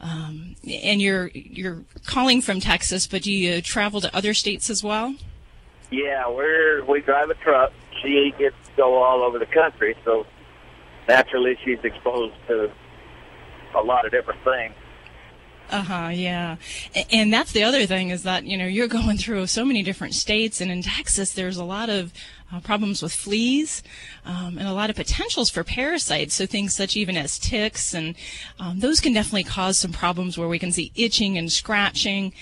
[SPEAKER 7] Um, and you're you're calling from Texas, but do you travel to other states as well?
[SPEAKER 21] Yeah, we're we drive a truck. She gets to go all over the country, so naturally she's exposed to a lot of different things.
[SPEAKER 7] Uh huh. Yeah, and that's the other thing is that you know you're going through so many different states, and in Texas there's a lot of uh, problems with fleas um, and a lot of potentials for parasites. So things such even as ticks, and um, those can definitely cause some problems where we can see itching and scratching.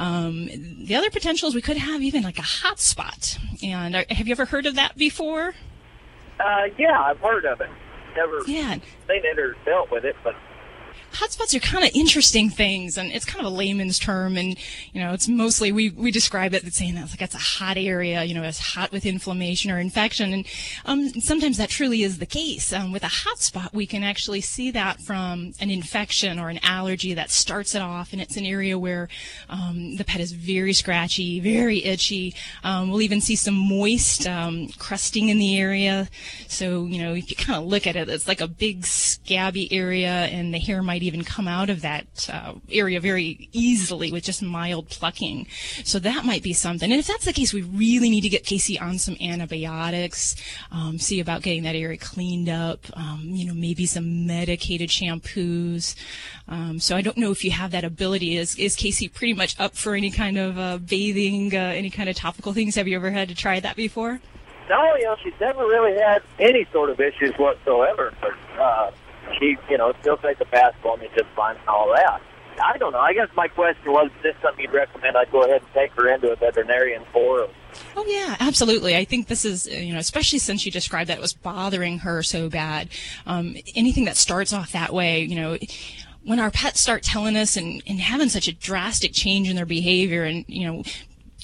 [SPEAKER 7] Um, the other potential is we could have even like a hot spot. And uh, have you ever heard of that before?
[SPEAKER 21] Uh, yeah, I've heard of it. Never
[SPEAKER 7] Yeah.
[SPEAKER 21] seen it or dealt with it, but
[SPEAKER 7] hotspots are kind of interesting things and it's kind of a layman's term and you know it's mostly we, we describe it saying that like it's a hot area you know it's hot with inflammation or infection and um, sometimes that truly is the case. Um, with a hotspot we can actually see that from an infection or an allergy that starts it off and it's an area where um, the pet is very scratchy very itchy. Um, we'll even see some moist um, crusting in the area. So you know if you kind of look at it it's like a big scabby area and the hair might even come out of that uh, area very easily with just mild plucking. So that might be something. And if that's the case, we really need to get Casey on some antibiotics, um, see about getting that area cleaned up, um, you know, maybe some medicated shampoos. Um, so I don't know if you have that ability. Is, is Casey pretty much up for any kind of uh, bathing, uh, any kind of topical things? Have you ever had to try that before?
[SPEAKER 21] no, you know, she's never really had any sort of issues whatsoever. But uh, she, you know, still takes a bath for me just and all that. I don't know. I guess my question was, is this something you'd recommend I'd go ahead and take her into a veterinarian for?
[SPEAKER 7] Oh yeah, absolutely. I think this is, you know, especially since you described that it was bothering her so bad. Um, anything that starts off that way, you know, when our pets start telling us and, and having such a drastic change in their behavior and, you know,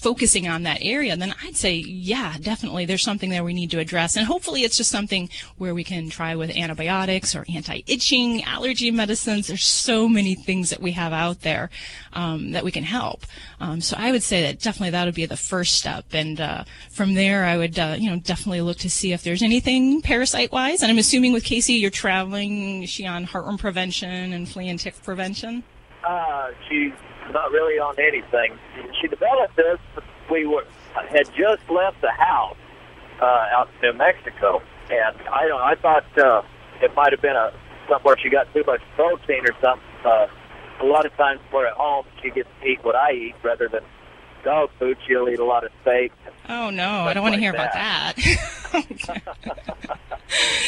[SPEAKER 7] focusing on that area, then I'd say, yeah, definitely there's something there we need to address. And hopefully it's just something where we can try with antibiotics or anti-itching, allergy medicines. There's so many things that we have out there um, that we can help. Um, so I would say that definitely that would be the first step. And uh, from there, I would, uh, you know, definitely look to see if there's anything parasite-wise. And I'm assuming with Casey, you're traveling, is she on heartworm prevention and flea and tick prevention?
[SPEAKER 21] Uh, she's not really on anything. She developed this. We were had just left the house uh, out in New Mexico, and I don't. I thought uh, it might have been a somewhere she got too much protein or something. Uh, a lot of times, we're at home, she gets to eat what I eat rather than dog food. She'll eat a lot of steak.
[SPEAKER 7] Oh no, I don't want to hear about that.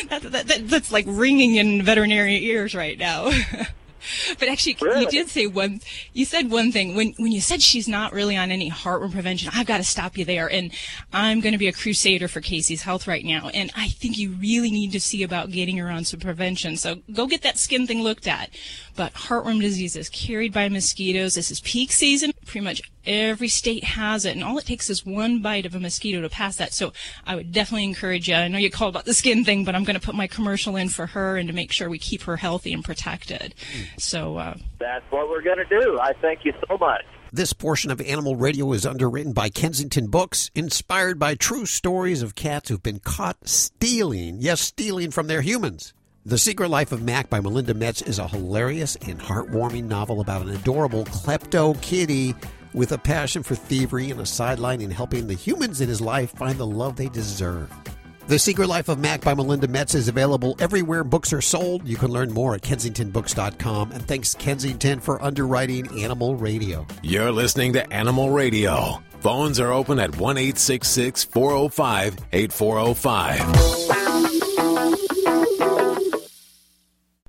[SPEAKER 7] that, (laughs) that, that. That's like ringing in veterinary ears right now. (laughs) (laughs) but actually, you did say one. You said one thing when when you said she's not really on any heartworm prevention. I've got to stop you there, and I'm going to be a crusader for Casey's health right now. And I think you really need to see about getting her on some prevention. So go get that skin thing looked at. But heartworm disease is carried by mosquitoes. This is peak season. Pretty much every state has it, and all it takes is one bite of a mosquito to pass that. So I would definitely encourage you. I know you called about the skin thing, but I'm going to put my commercial in for her and to make sure we keep her healthy and protected. So uh,
[SPEAKER 21] That's what we're going to do. I thank you so much.
[SPEAKER 5] This portion of Animal Radio is underwritten by Kensington Books, inspired by true stories of cats who've been caught stealing, yes, stealing from their humans. The Secret Life of Mac by Melinda Metz is a hilarious and heartwarming novel about an adorable klepto kitty with a passion for thievery and a sideline in helping the humans in his life find the love they deserve. The Secret Life of Mac by Melinda Metz is available everywhere books are sold. You can learn more at kensingtonbooks.com. And thanks, Kensington, for underwriting Animal Radio.
[SPEAKER 4] You're listening to Animal Radio. Phones are open at 1 405 8405.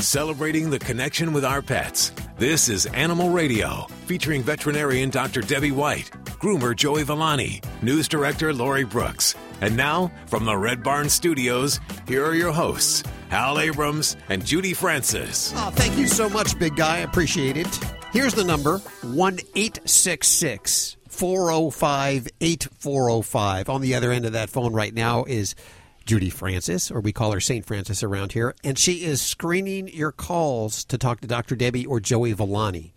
[SPEAKER 4] Celebrating the connection with our pets. This is Animal Radio, featuring veterinarian Dr. Debbie White, groomer Joey Villani, news director Lori Brooks. And now, from the Red Barn Studios, here are your hosts, Hal Abrams and Judy Francis.
[SPEAKER 5] Oh, thank you so much, big guy. Appreciate it. Here's the number 1 866 405 8405. On the other end of that phone right now is Judy Francis, or we call her St. Francis around here, and she is screening your calls to talk to Dr. Debbie or Joey Villani.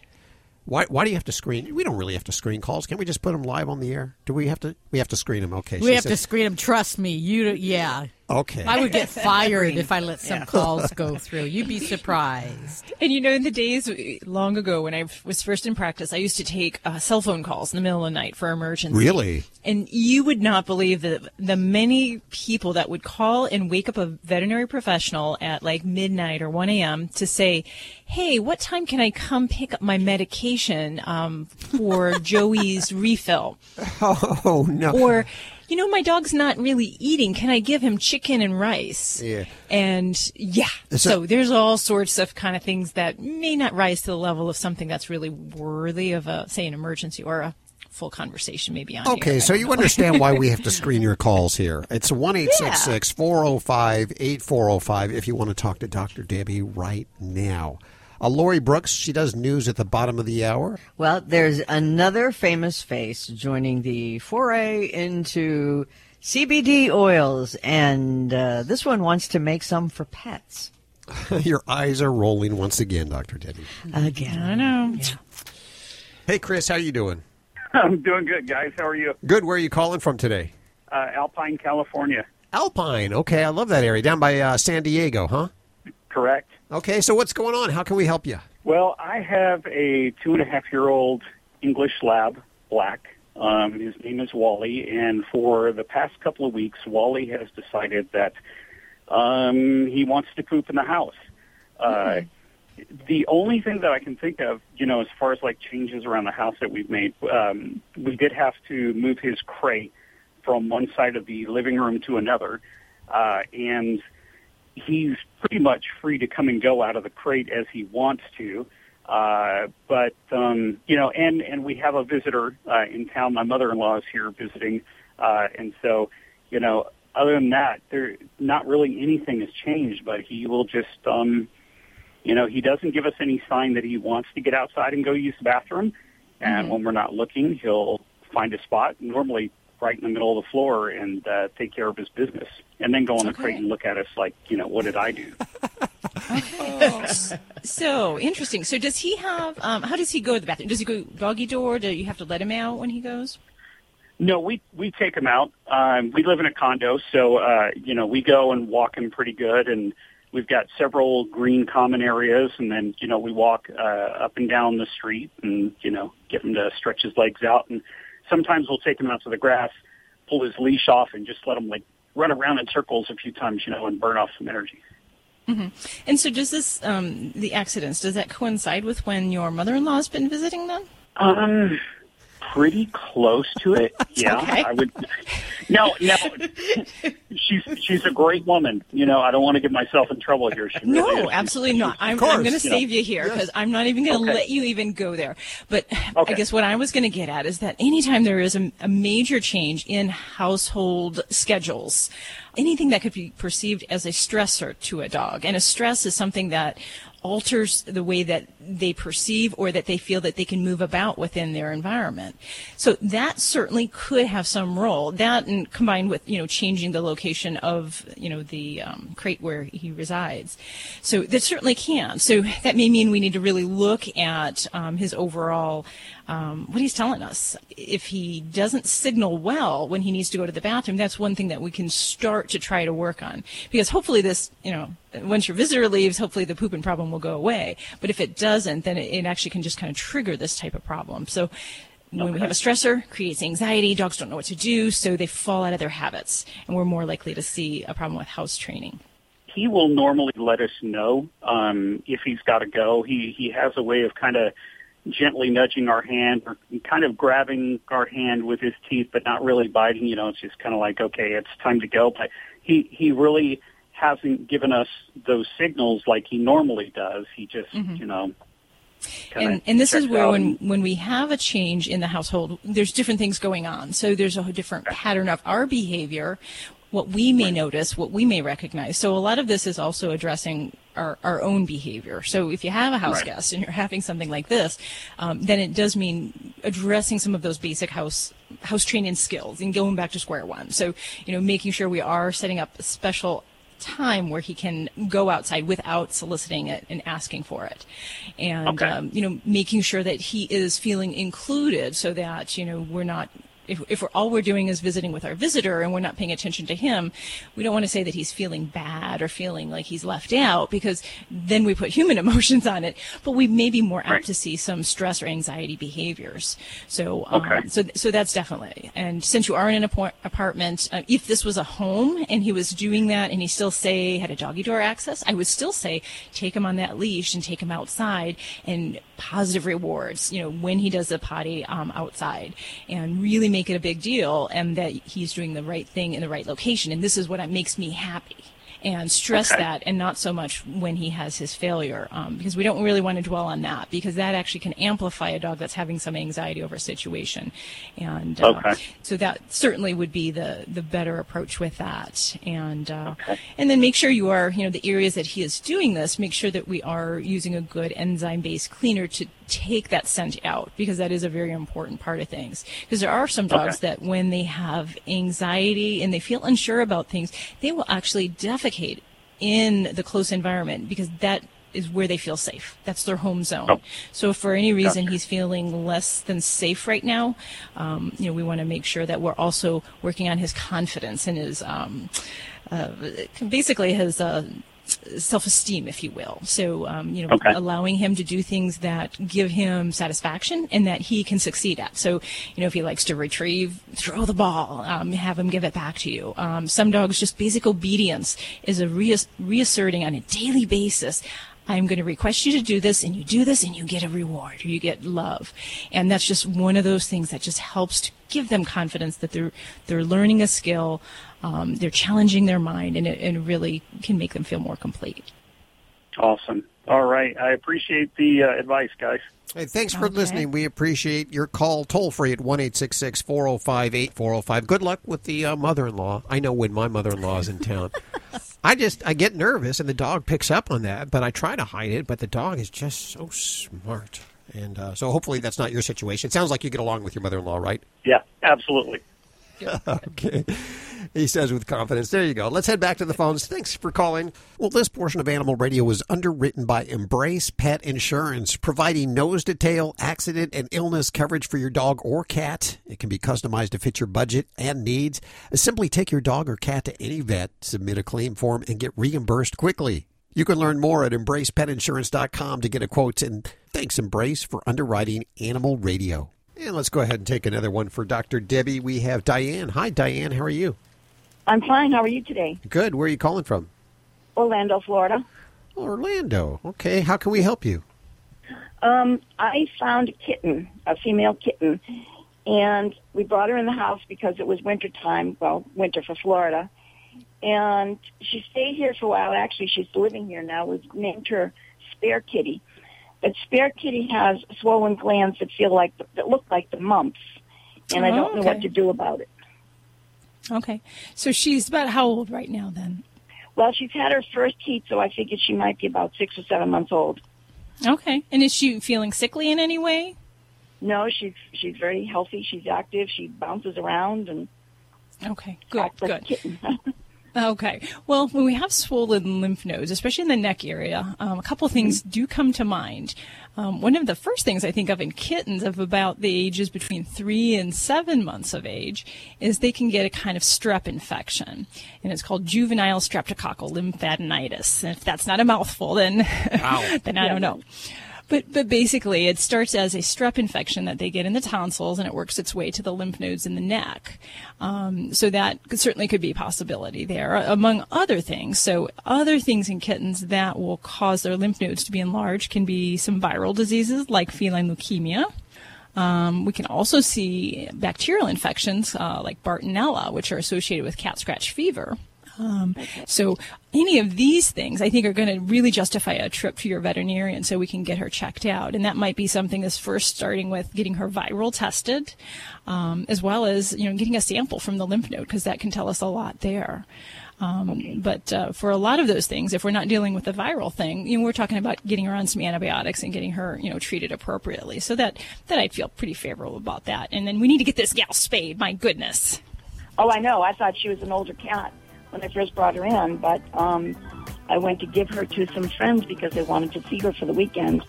[SPEAKER 5] Why, why do you have to screen? We don't really have to screen calls. Can't we just put them live on the air? Do we have to? We have to screen them. Okay.
[SPEAKER 6] We have to screen them. Trust me. You, yeah.
[SPEAKER 5] Okay.
[SPEAKER 6] I would get (laughs) fired if I let some
[SPEAKER 7] Yeah.
[SPEAKER 6] calls go (laughs) through. You'd be surprised.
[SPEAKER 7] And you know, in the days long ago when I was first in practice, I used to take uh, cell phone calls in the middle of the night for emergency.
[SPEAKER 5] Really?
[SPEAKER 7] And you would not believe the the many people that would call and wake up a veterinary professional at like midnight or 1 a.m. to say, "Hey, what time can I come pick up my medication um, for (laughs) Joey's refill?"
[SPEAKER 5] Oh no.
[SPEAKER 7] Or, you know, my dog's not really eating. Can I give him chicken and rice?
[SPEAKER 5] Yeah.
[SPEAKER 7] And yeah,
[SPEAKER 5] So-
[SPEAKER 7] so, there's all sorts of kind of things that may not rise to the level of something that's really worthy of a, say, an emergency or a full conversation maybe on
[SPEAKER 5] Okay, so you understand why we have to screen your calls here. It's 1 405 8405 if you want to talk to Dr. Debbie right now. Uh, Lori Brooks, she does news at the bottom of the hour.
[SPEAKER 8] Well, there's another famous face joining the foray into CBD oils, and uh, this one wants to make some for pets. (laughs)
[SPEAKER 5] your eyes are rolling once again, Dr. Debbie.
[SPEAKER 8] Again.
[SPEAKER 7] I know.
[SPEAKER 5] Hey, Chris, how are you doing? (laughs)
[SPEAKER 22] I'm doing good, guys. How are you?
[SPEAKER 5] Good. Where are you calling from today?
[SPEAKER 22] Uh, Alpine, California.
[SPEAKER 5] Alpine. Okay, I love that area. Down by uh, San Diego, huh?
[SPEAKER 22] Correct.
[SPEAKER 5] Okay, so what's going on? How can we help you?
[SPEAKER 22] Well, I have a two and a half year old English lab, black. Um, his name is Wally, and for the past couple of weeks, Wally has decided that um, he wants to poop in the house. Uh, the only thing that I can think of, you know, as far as like changes around the house that we've made, um, we did have to move his crate from one side of the living room to another, uh, and he's pretty much free to come and go out of the crate as he wants to. Uh, but um, you know, and and we have a visitor uh, in town. My mother-in-law is here visiting, uh, and so you know, other than that, there not really anything has changed. But he will just, um, you know, he doesn't give us any sign that he wants to get outside and go use the bathroom. And when we're not looking, he'll find a spot, normally right in the middle of the floor, and uh, take care of his business, and then go on the crate and look at us like, you know, what did I do? (laughs)
[SPEAKER 7] So interesting. So does he have? Um, how does he go to the bathroom? Does he go doggy door? Do you have to let him out when he goes?
[SPEAKER 22] No, we we take him out. Um, we live in a condo, so uh, you know we go and walk him pretty good, and we've got several green common areas, and then you know we walk uh, up and down the street, and you know get him to stretch his legs out, and sometimes we'll take him out to the grass, pull his leash off, and just let him like run around in circles a few times, you know, and burn off some energy.
[SPEAKER 7] hmm And so does this um, the accidents? Does that coincide with when your mother-in-law has been visiting them?
[SPEAKER 22] Um, pretty close to it. (laughs) yeah,
[SPEAKER 7] okay.
[SPEAKER 22] I would. No, no. (laughs) she's she's a great woman. You know, I don't want to get myself in trouble here. She really is.
[SPEAKER 7] No,
[SPEAKER 22] She's-
[SPEAKER 7] absolutely not. I'm,
[SPEAKER 22] course,
[SPEAKER 7] I'm going to
[SPEAKER 22] you know.
[SPEAKER 7] save you here because I'm not even going to
[SPEAKER 22] Okay.
[SPEAKER 7] let you even go there. But
[SPEAKER 22] Okay.
[SPEAKER 7] I guess what I was going to get at is that anytime there is a, a major change in household schedules, anything that could be perceived as a stressor to a dog, and a stress is something that alters the way that they perceive or that they feel that they can move about within their environment. So that certainly could have some role. That and combined with you know changing the location of you know the um, crate where he resides. So that certainly can. So that may mean we need to really look at um, his overall um, what he's telling us. If he doesn't signal well when he needs to go to the bathroom, that's one thing that we can start to try to work on. Because hopefully this, you know, once your visitor leaves, hopefully the pooping problem will go away. But if it doesn't, then it, it actually can just kind of trigger this type of problem. So when we have a stressor, creates anxiety. Dogs don't know what to do, so they fall out of their habits, and we're more likely to see a problem with house training.
[SPEAKER 22] He will normally let us know um, if he's got to go. He he has a way of kind of gently nudging our hand or kind of grabbing our hand with his teeth, but not really biting. You know, it's just kind of like, okay, it's time to go. But he he really hasn't given us those signals like he normally does. He just,
[SPEAKER 7] Mhm.
[SPEAKER 22] you know.
[SPEAKER 7] and, and this is where when, when we have a change in the household there's different things going on so there's a different pattern of our behavior what we may notice what we may recognize. So a lot of this is also addressing our, our own behavior. So if you have a house
[SPEAKER 23] Right.
[SPEAKER 7] guest and you're having something like this um, then it does mean addressing some of those basic house house training skills and going back to square one. So you know making sure we are setting up a special time where he can go outside without soliciting it and asking for it. And
[SPEAKER 23] Okay.
[SPEAKER 7] um, you know making sure that he is feeling included so that you know we're not if, if we're, all we're doing is visiting with our visitor and we're not paying attention to him, we don't want to say that he's feeling bad or feeling like he's left out because then we put human (laughs) emotions on it. But we may be more apt to see some stress or anxiety behaviors. So, um, so, so that's definitely. And since you are in an apart- apartment, uh, if this was a home and he was doing that and he still say had a doggy door access, I would still say take him on that leash and take him outside and positive rewards. You know, when he does the potty um, outside, and really make it a big deal, and that he's doing the right thing in the right location. And this is what makes me happy. And stress
[SPEAKER 23] Okay.
[SPEAKER 7] that, and not so much when he has his failure, um, because we don't really want to dwell on that, because that actually can amplify a dog that's having some anxiety over a situation. And uh,
[SPEAKER 23] Okay.
[SPEAKER 7] so that certainly would be the the better approach with that. And uh, and then make sure you are, you know, the areas that he is doing this, make sure that we are using a good enzyme based cleaner to take that scent out because that is a very important part of things. Because there are some dogs
[SPEAKER 23] Okay.
[SPEAKER 7] that when they have anxiety and they feel unsure about things, they will actually defecate in the close environment because that is where they feel safe. That's their home zone. So if for any reason he's feeling less than safe right now, um, you know, we want to make sure that we're also working on his confidence and his, um, uh, basically his, uh, self-esteem, if you will. So, um, you know,
[SPEAKER 23] Okay.
[SPEAKER 7] allowing him to do things that give him satisfaction and that he can succeed at. So, you know, if he likes to retrieve, throw the ball, um, have him give it back to you. Um, some dogs, just basic obedience is a reass- reasserting on a daily basis. I'm going to request you to do this, and you do this, and you get a reward, or you get love, and that's just one of those things that just helps to give them confidence that they're they're learning a skill, um, they're challenging their mind, and it, and really can make them feel more complete.
[SPEAKER 22] Awesome. All right. I appreciate the uh, advice, guys.
[SPEAKER 5] Hey, thanks for listening. We appreciate your call toll free at 1 405 8405. Good luck with the uh, mother in law. I know when my mother in law is in town. (laughs) I just I get nervous and the dog picks up on that, but I try to hide it, but the dog is just so smart. And uh, so hopefully that's not your situation. It sounds like you get along with your mother in law, right?
[SPEAKER 22] Yeah, absolutely. (laughs)
[SPEAKER 5] okay. He says with confidence. There you go. Let's head back to the phones. Thanks for calling. Well, this portion of Animal Radio was underwritten by Embrace Pet Insurance, providing nose to tail accident and illness coverage for your dog or cat. It can be customized to fit your budget and needs. Simply take your dog or cat to any vet, submit a claim form, and get reimbursed quickly. You can learn more at embracepetinsurance.com to get a quote. And thanks, Embrace, for underwriting Animal Radio. And let's go ahead and take another one for Dr. Debbie. We have Diane. Hi, Diane. How are you?
[SPEAKER 23] I'm fine. How are you today?
[SPEAKER 5] Good. Where are you calling from?
[SPEAKER 23] Orlando, Florida.
[SPEAKER 5] Orlando. Okay. How can we help you?
[SPEAKER 23] Um, I found a kitten, a female kitten, and we brought her in the house because it was winter time. Well, winter for Florida, and she stayed here for a while. Actually, she's living here now. We've named her Spare Kitty, but Spare Kitty has swollen glands that feel like that look like the mumps, and I
[SPEAKER 7] Oh,
[SPEAKER 23] don't know what to do about it.
[SPEAKER 7] Okay, so she's about how old right now then?
[SPEAKER 23] Well, she's had her first heat, so I figured she might be about six or seven months old.
[SPEAKER 7] Okay. And is she feeling sickly in any way?
[SPEAKER 23] No, she's she's very healthy. She's active. She bounces around and
[SPEAKER 7] Okay, good,
[SPEAKER 23] like
[SPEAKER 7] good. (laughs)
[SPEAKER 23] kitten.
[SPEAKER 7] Okay. Well, when we have swollen lymph nodes, especially in the neck area, um, a couple of things do come to mind. Um, one of the first things I think of in kittens of about the ages between three and seven months of age is they can get a kind of strep infection, and it's called juvenile streptococcal lymphadenitis. And if that's not a mouthful, then (laughs) then I don't know. But but basically, it starts as a strep infection that they get in the tonsils, and it works its way to the lymph nodes in the neck. Um, so that certainly could be a possibility there, among other things. So other things in kittens that will cause their lymph nodes to be enlarged can be some viral diseases like feline leukemia. Um, we can also see bacterial infections uh, like Bartonella, which are associated with cat scratch fever. Um, so any of these things, I think, are going to really justify a trip to your veterinarian so we can get her checked out. And that might be something that's first starting with getting her viral tested, um, as well as you know getting a sample from the lymph node because that can tell us a lot there. Um, But uh, for a lot of those things, if we're not dealing with the viral thing, you know, we're talking about getting her on some antibiotics and getting her, you know, treated appropriately. So that that I'd feel pretty favorable about that. And then we need to get this gal spayed. My goodness.
[SPEAKER 23] Oh, I know. I thought she was an older cat when I first brought her in, but um, I went to give her to some friends because they wanted to see her for the weekend.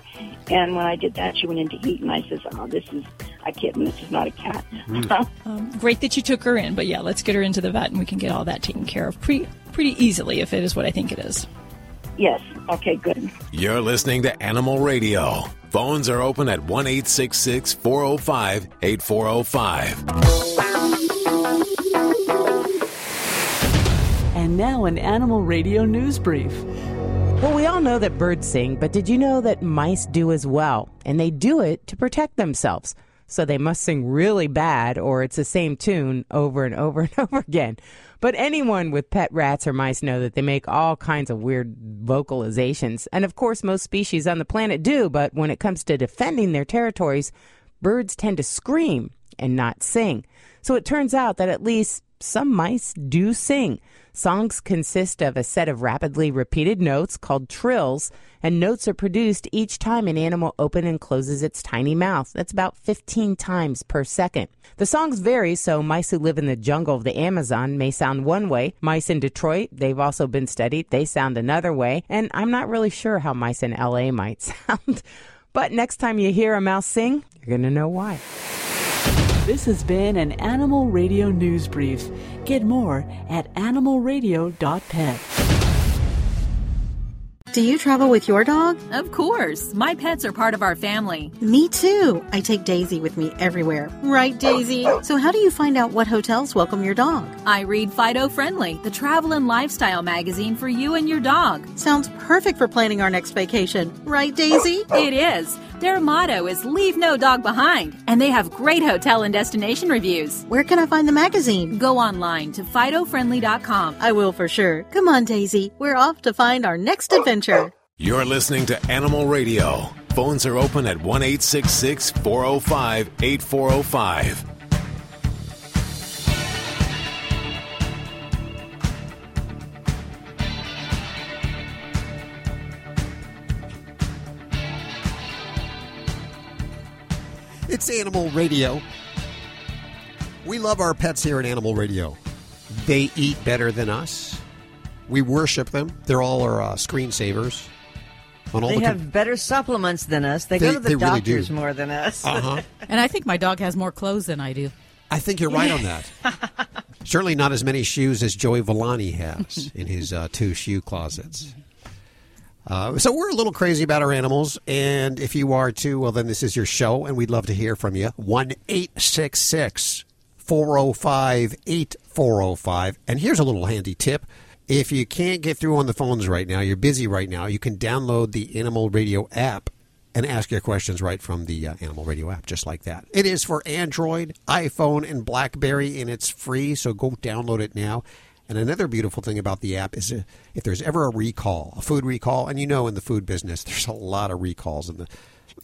[SPEAKER 23] And when I did that, she went into heat, and I says, "Oh, this is a kitten. This is not a cat." (laughs)
[SPEAKER 7] Um, great that you took her in, but yeah, let's get her into the vet and we can get all that taken care of pretty pretty easily if it is what I think it is.
[SPEAKER 23] yes. Okay. Good.
[SPEAKER 4] You're listening to Animal Radio. Phones are open at one eight six six four zero five eight four zero five. 405 8405.
[SPEAKER 24] And now an Animal Radio news brief.
[SPEAKER 25] Well, we all know that birds sing, but did you know that mice do as well? And they do it to protect themselves. So they must sing really bad, or it's the same tune over and over and (laughs) over again. But anyone with pet rats or mice know that they make all kinds of weird vocalizations. And of course, most species on the planet do, but when it comes to defending their territories, birds tend to scream and not sing. So it turns out that at least some mice do sing. Songs consist of a set of rapidly repeated notes called trills, and notes are produced each time an animal opens and closes its tiny mouth. That's about 15 times per second. The songs vary, so mice who live in the jungle of the Amazon may sound one way. Mice in Detroit, they've also been studied, they sound another way, and I'm not really sure how mice in LA might (laughs) sound. But next time you hear a mouse sing, you're going to know why.
[SPEAKER 24] This has been an Animal Radio news brief. Get more at animalradio.pet.
[SPEAKER 26] Do you travel with your dog?
[SPEAKER 27] Of course. My pets are part of our family.
[SPEAKER 26] Me too. I take Daisy with me everywhere. Right, Daisy? So, how do you find out what hotels welcome your dog?
[SPEAKER 27] I read Fido Friendly, the travel and lifestyle magazine for you and your dog.
[SPEAKER 26] Sounds perfect for planning our next vacation. Right, Daisy?
[SPEAKER 27] It is. Their motto is Leave No Dog Behind, and they have great hotel and destination reviews.
[SPEAKER 26] Where can I find the magazine?
[SPEAKER 27] Go online to FidoFriendly.com.
[SPEAKER 26] I will for sure. Come on, Daisy. We're off to find our next adventure.
[SPEAKER 4] You're listening to Animal Radio. Phones are open at 1 405 8405.
[SPEAKER 5] It's Animal Radio. We love our pets here at Animal Radio. They eat better than us. We worship them. They're all our uh, screensavers. On all
[SPEAKER 8] They
[SPEAKER 5] the
[SPEAKER 8] have better supplements than us. They,
[SPEAKER 5] They-
[SPEAKER 8] go to the
[SPEAKER 5] they really do.
[SPEAKER 8] doctors more than us.
[SPEAKER 5] Uh-huh. (laughs)
[SPEAKER 6] And I think my dog has more clothes than I do.
[SPEAKER 5] I think you're right on that. (laughs) Certainly not as many shoes as Joey Villani has in his uh, two shoe closets. Uh, so we're a little crazy about our animals, and if you are too, well, then this is your show, and we'd love to hear from you. One eight six six four zero five eight four zero five. And here's a little handy tip: if you can't get through on the phones right now, you're busy right now, you can download the Animal Radio app and ask your questions right from the uh, Animal Radio app, just like that. It is for Android, iPhone, and BlackBerry, and it's free, so go download it now. And another beautiful thing about the app is if there's ever a recall, a food recall, and you know in the food business (laughs) there's a lot of recalls in the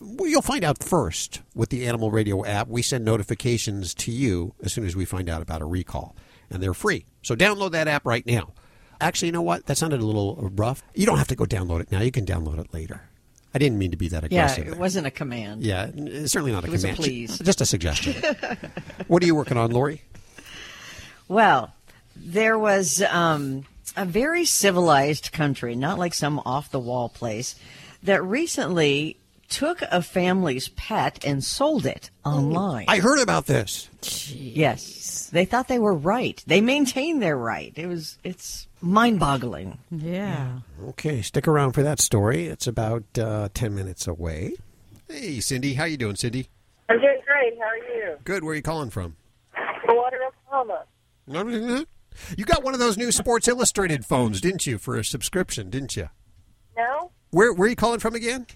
[SPEAKER 5] well, you'll find out first with the Animal Radio app. We send notifications to you as soon as we find out about a recall, and they're free. So download that app right now. Actually, you know what? That sounded a little rough. You don't have to go download it now. You can download it later. I didn't mean to be that aggressive.
[SPEAKER 8] Yeah,
[SPEAKER 5] it
[SPEAKER 8] wasn't a command.
[SPEAKER 5] Yeah, it's certainly not a
[SPEAKER 8] was a
[SPEAKER 5] command.
[SPEAKER 8] please.
[SPEAKER 5] Just a suggestion. (laughs) what are you working on, Lori?
[SPEAKER 8] Well, there was um, a very civilized country, not like some off the wall place, that recently took a family's pet and sold it online.
[SPEAKER 5] I heard about this.
[SPEAKER 8] Yes, they thought they were right. They maintained their right. It was it's mind-boggling.
[SPEAKER 6] Yeah.
[SPEAKER 5] Okay, stick around for that story. It's about uh, ten minutes away. Hey, Cindy, how you doing, Cindy?
[SPEAKER 28] I'm doing great. How are you?
[SPEAKER 5] Good. Where are you calling from?
[SPEAKER 28] Stillwater, Oklahoma.
[SPEAKER 5] You got one of those new Sports Illustrated phones, didn't you, for a subscription, didn't you?
[SPEAKER 28] No?
[SPEAKER 5] Where where are you calling from again?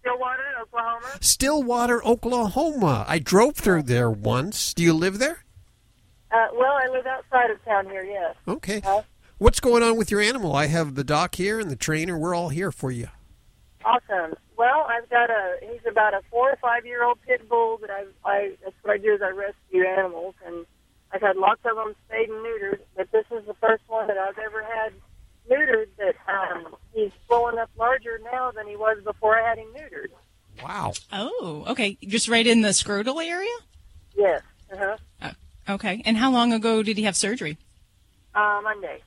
[SPEAKER 28] Stillwater, Oklahoma.
[SPEAKER 5] Stillwater, Oklahoma. I drove through there once. Do you live there?
[SPEAKER 28] Uh, well, I live outside of town here, yes.
[SPEAKER 5] Okay.
[SPEAKER 28] Uh,
[SPEAKER 5] What's going on with your animal? I have the doc here and the trainer. We're all here for you.
[SPEAKER 28] awesome. Well, I've got a, he's about a four or five year old pit bull that I, I, that's what I do is I rescue animals and I've had lots of them spayed and neutered, but this is the first one that I've ever had neutered that, um, he's blowing up larger now than he was before I had him neutered.
[SPEAKER 5] Wow.
[SPEAKER 7] Oh, okay. Just right in the scrotal area?
[SPEAKER 28] Yes. Uh-huh.
[SPEAKER 7] Okay. And how long ago did he have surgery?
[SPEAKER 28] Uh, Monday.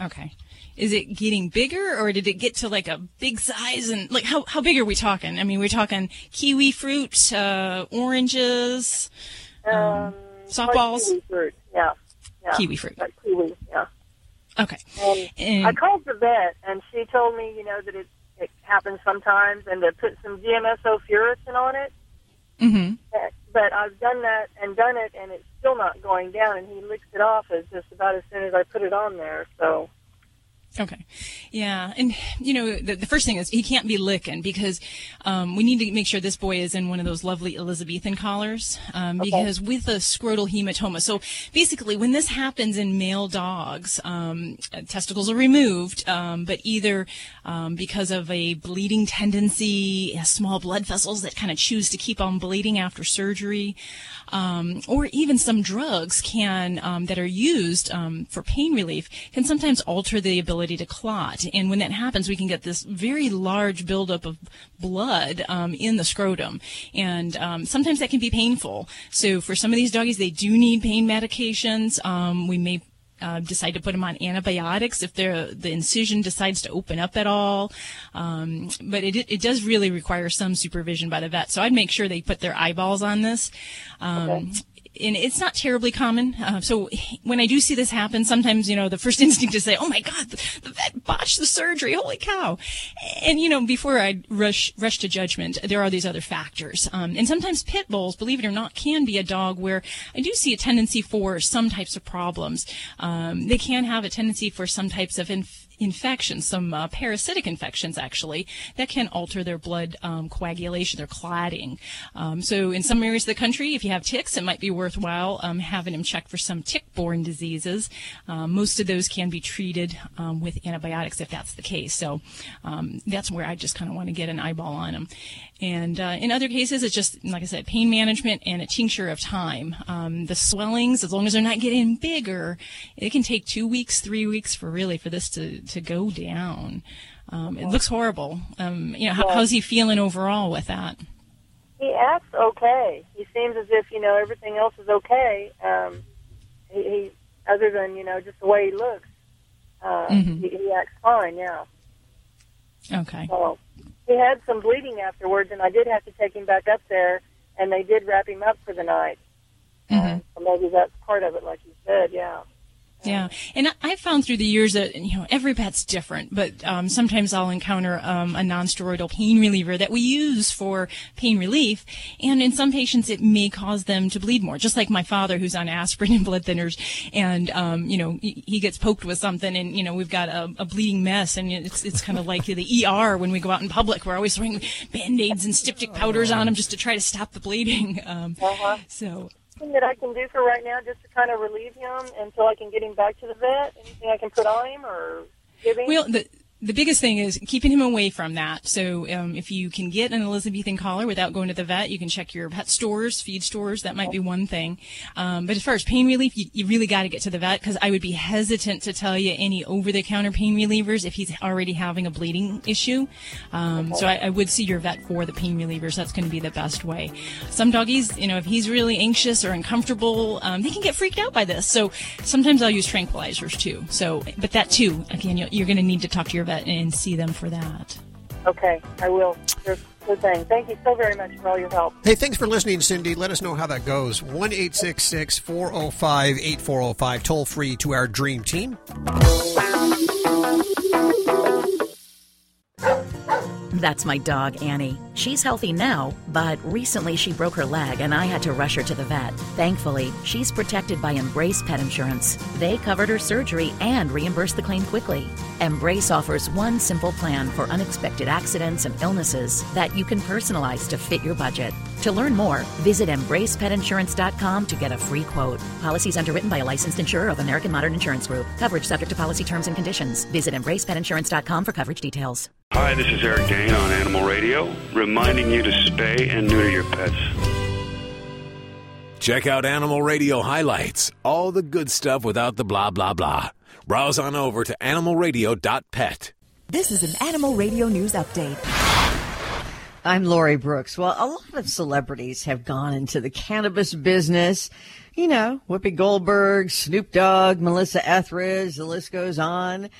[SPEAKER 7] Okay. Is it getting bigger or did it get to like a big size and like how, how big are we talking? I mean, we're talking kiwi fruit, uh, oranges, um, softballs.
[SPEAKER 28] Kiwi fruit, yeah. yeah.
[SPEAKER 7] Kiwi fruit.
[SPEAKER 28] Like kiwi, yeah.
[SPEAKER 7] Okay.
[SPEAKER 28] And,
[SPEAKER 7] And-
[SPEAKER 28] I called the vet, and she told me, you know, that it, it happens sometimes, and to put some DMSO furacin on it.
[SPEAKER 7] Mm-hmm.
[SPEAKER 28] But- But I've done that and done it, and it's still not going down. And he licks it off as just about as soon as I put it on there. So
[SPEAKER 7] Okay. Yeah. And, you know, the, the first thing is he can't be licking because um, we need to make sure this boy is in one of those lovely Elizabethan collars um, because with a scrotal hematoma. So basically, when this happens in male dogs, um, testicles are removed, um, but either um, because of a bleeding tendency, small blood vessels that kind of choose to keep on bleeding after surgery, um, or even some drugs can um, that are used um, for pain relief can sometimes alter the ability to clot. And when that happens, we can get this very large buildup of blood um, in the scrotum, and um, sometimes that can be painful. So for some of these doggies, they do need pain medications. Um, we may uh, decide to put them on antibiotics if the incision decides to open up at all. Um, but it, it does really require some supervision by the vet. So I'd make sure they put their eyeballs on this. Um, And it's not terribly common. Uh, so when I do see this happen, sometimes, you know, the first (laughs) instinct is to say, oh my God, the, the vet botched the surgery. Holy cow. And, you know, before I rush, rush to judgment, there are these other factors. Um, and sometimes pit bulls, believe it or not, can be a dog where I do see a tendency for some types of problems. Um, they can have a tendency for some types of inf- infections, some uh, parasitic infections actually, that can alter their blood um, coagulation, their clotting. Um, so in some areas of the country, if you have ticks, it might be worthwhile um, having them checked for some tick-borne diseases. Um, most of those can be treated um, with antibiotics if that's the case. So that's where I just kind of want to get an eyeball on them. And uh, in other cases, it's just, like I said, pain management and a tincture of time. Um, the swellings, as long as they're not getting bigger, it can take two weeks, three weeks for really for this to, to go down. Um, it looks horrible. Um, you know, how, how's he feeling overall with that?
[SPEAKER 28] he acts okay. He seems as if you know everything else is okay. Um, he, he other than you know just the way he looks, uh,
[SPEAKER 7] Mhm.
[SPEAKER 28] he, he acts fine. Yeah.
[SPEAKER 7] Okay.
[SPEAKER 28] So he had some bleeding afterwards, and I did have to take him back up there, and they did wrap him up for the night.
[SPEAKER 7] Mm-hmm.
[SPEAKER 28] So maybe that's part of it, like you said. Yeah.
[SPEAKER 7] Yeah, and I- I've found through the years that you know every pet's different, but um, sometimes I'll encounter um, a non-steroidal pain reliever that we use for pain relief, and in some patients it may cause them to bleed more. Just like my father, who's on aspirin and blood thinners, and um, you know he, he gets poked with something, and you know we've got a, a bleeding mess, and it's it's kind of like the ER when we go out in public. We're always throwing band-aids and styptic powders on him just to try to stop the bleeding. (laughs) Um,
[SPEAKER 28] Uh-huh.
[SPEAKER 7] So
[SPEAKER 28] Anything that I can do for right now, just to kind of relieve him until I can get him back to the vet? Anything I can put on him or give him?
[SPEAKER 7] Well, the the biggest thing is keeping him away from that. So um, if you can get an Elizabethan collar without going to the vet, you can check your pet stores, feed stores. That might be one thing. Um, but as far as pain relief, you, you really got to get to the vet because I would be hesitant to tell you any over-the-counter pain relievers if he's already having a bleeding issue. Um, so I, I would see your vet for the pain relievers. That's going to be the best way. Some doggies, you know, if he's really anxious or uncomfortable, um, they can get freaked out by this. So sometimes I'll use tranquilizers too. So, but that too, again, you're going to need to talk to your vet and see them for that.
[SPEAKER 28] Okay, I will. Good, good thing. Thank you so very much for all your help.
[SPEAKER 5] Hey, thanks for listening, Cindy. Let us know how that goes. 1 405 8405, toll free to our dream team.
[SPEAKER 3] That's my dog, Annie. She's healthy now, but recently she broke her leg and I had to rush her to the vet. Thankfully, she's protected by Embrace Pet Insurance. They covered her surgery and reimbursed the claim quickly. Embrace offers one simple plan for unexpected accidents and illnesses that you can personalize to fit your budget. To learn more, visit embracepetinsurance.com to get a free quote. Policies underwritten by a licensed insurer of American Modern Insurance Group. Coverage subject to policy terms and conditions. Visit embracepetinsurance.com for coverage details.
[SPEAKER 29] Hi, this is Eric Dane on Animal Radio, reminding you to spay and neuter your pets.
[SPEAKER 4] Check out Animal Radio highlights, all the good stuff without the blah, blah, blah. Browse on over to animalradio.pet.
[SPEAKER 18] This is an Animal Radio News Update.
[SPEAKER 8] I'm Lori Brooks. Well, a lot of celebrities have gone into the cannabis business. You know, Whoopi Goldberg, Snoop Dogg, Melissa Etheridge, the list goes on.